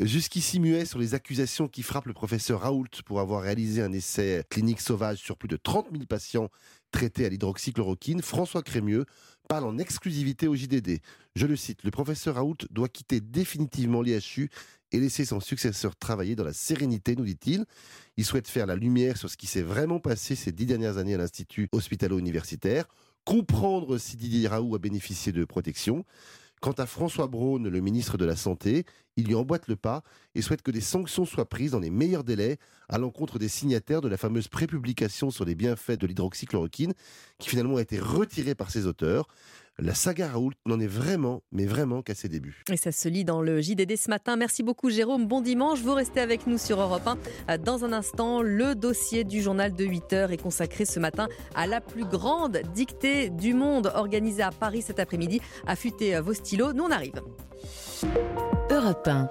Jusqu'ici muet sur les accusations qui frappent le professeur Raoult pour avoir réalisé un essai clinique sauvage sur plus de 30 000 patients traités à l'hydroxychloroquine, François Crémieux parle en exclusivité au JDD. Je le cite, le professeur Raoult doit quitter définitivement l'IHU et laisser son successeur travailler dans la sérénité, nous dit-il. Il souhaite faire la lumière sur ce qui s'est vraiment passé ces dix dernières années à l'Institut hospitalo-universitaire, comprendre si Didier Raoult a bénéficié de protection. Quant à François Braun, le ministre de la Santé, il lui emboîte le pas et souhaite que des sanctions soient prises dans les meilleurs délais à l'encontre des signataires de la fameuse prépublication sur les bienfaits de l'hydroxychloroquine, qui finalement a été retirée par ses auteurs. La saga Raoult n'en est vraiment, mais vraiment qu'à ses débuts. Et ça se lit dans le JDD ce matin. Merci beaucoup Jérôme, bon dimanche. Vous restez avec nous sur Europe 1. Dans un instant, le dossier du journal de 8 heures est consacré ce matin à la plus grande dictée du monde organisée à Paris cet après-midi. Affûtez vos stylos, nous on arrive. Europe 1.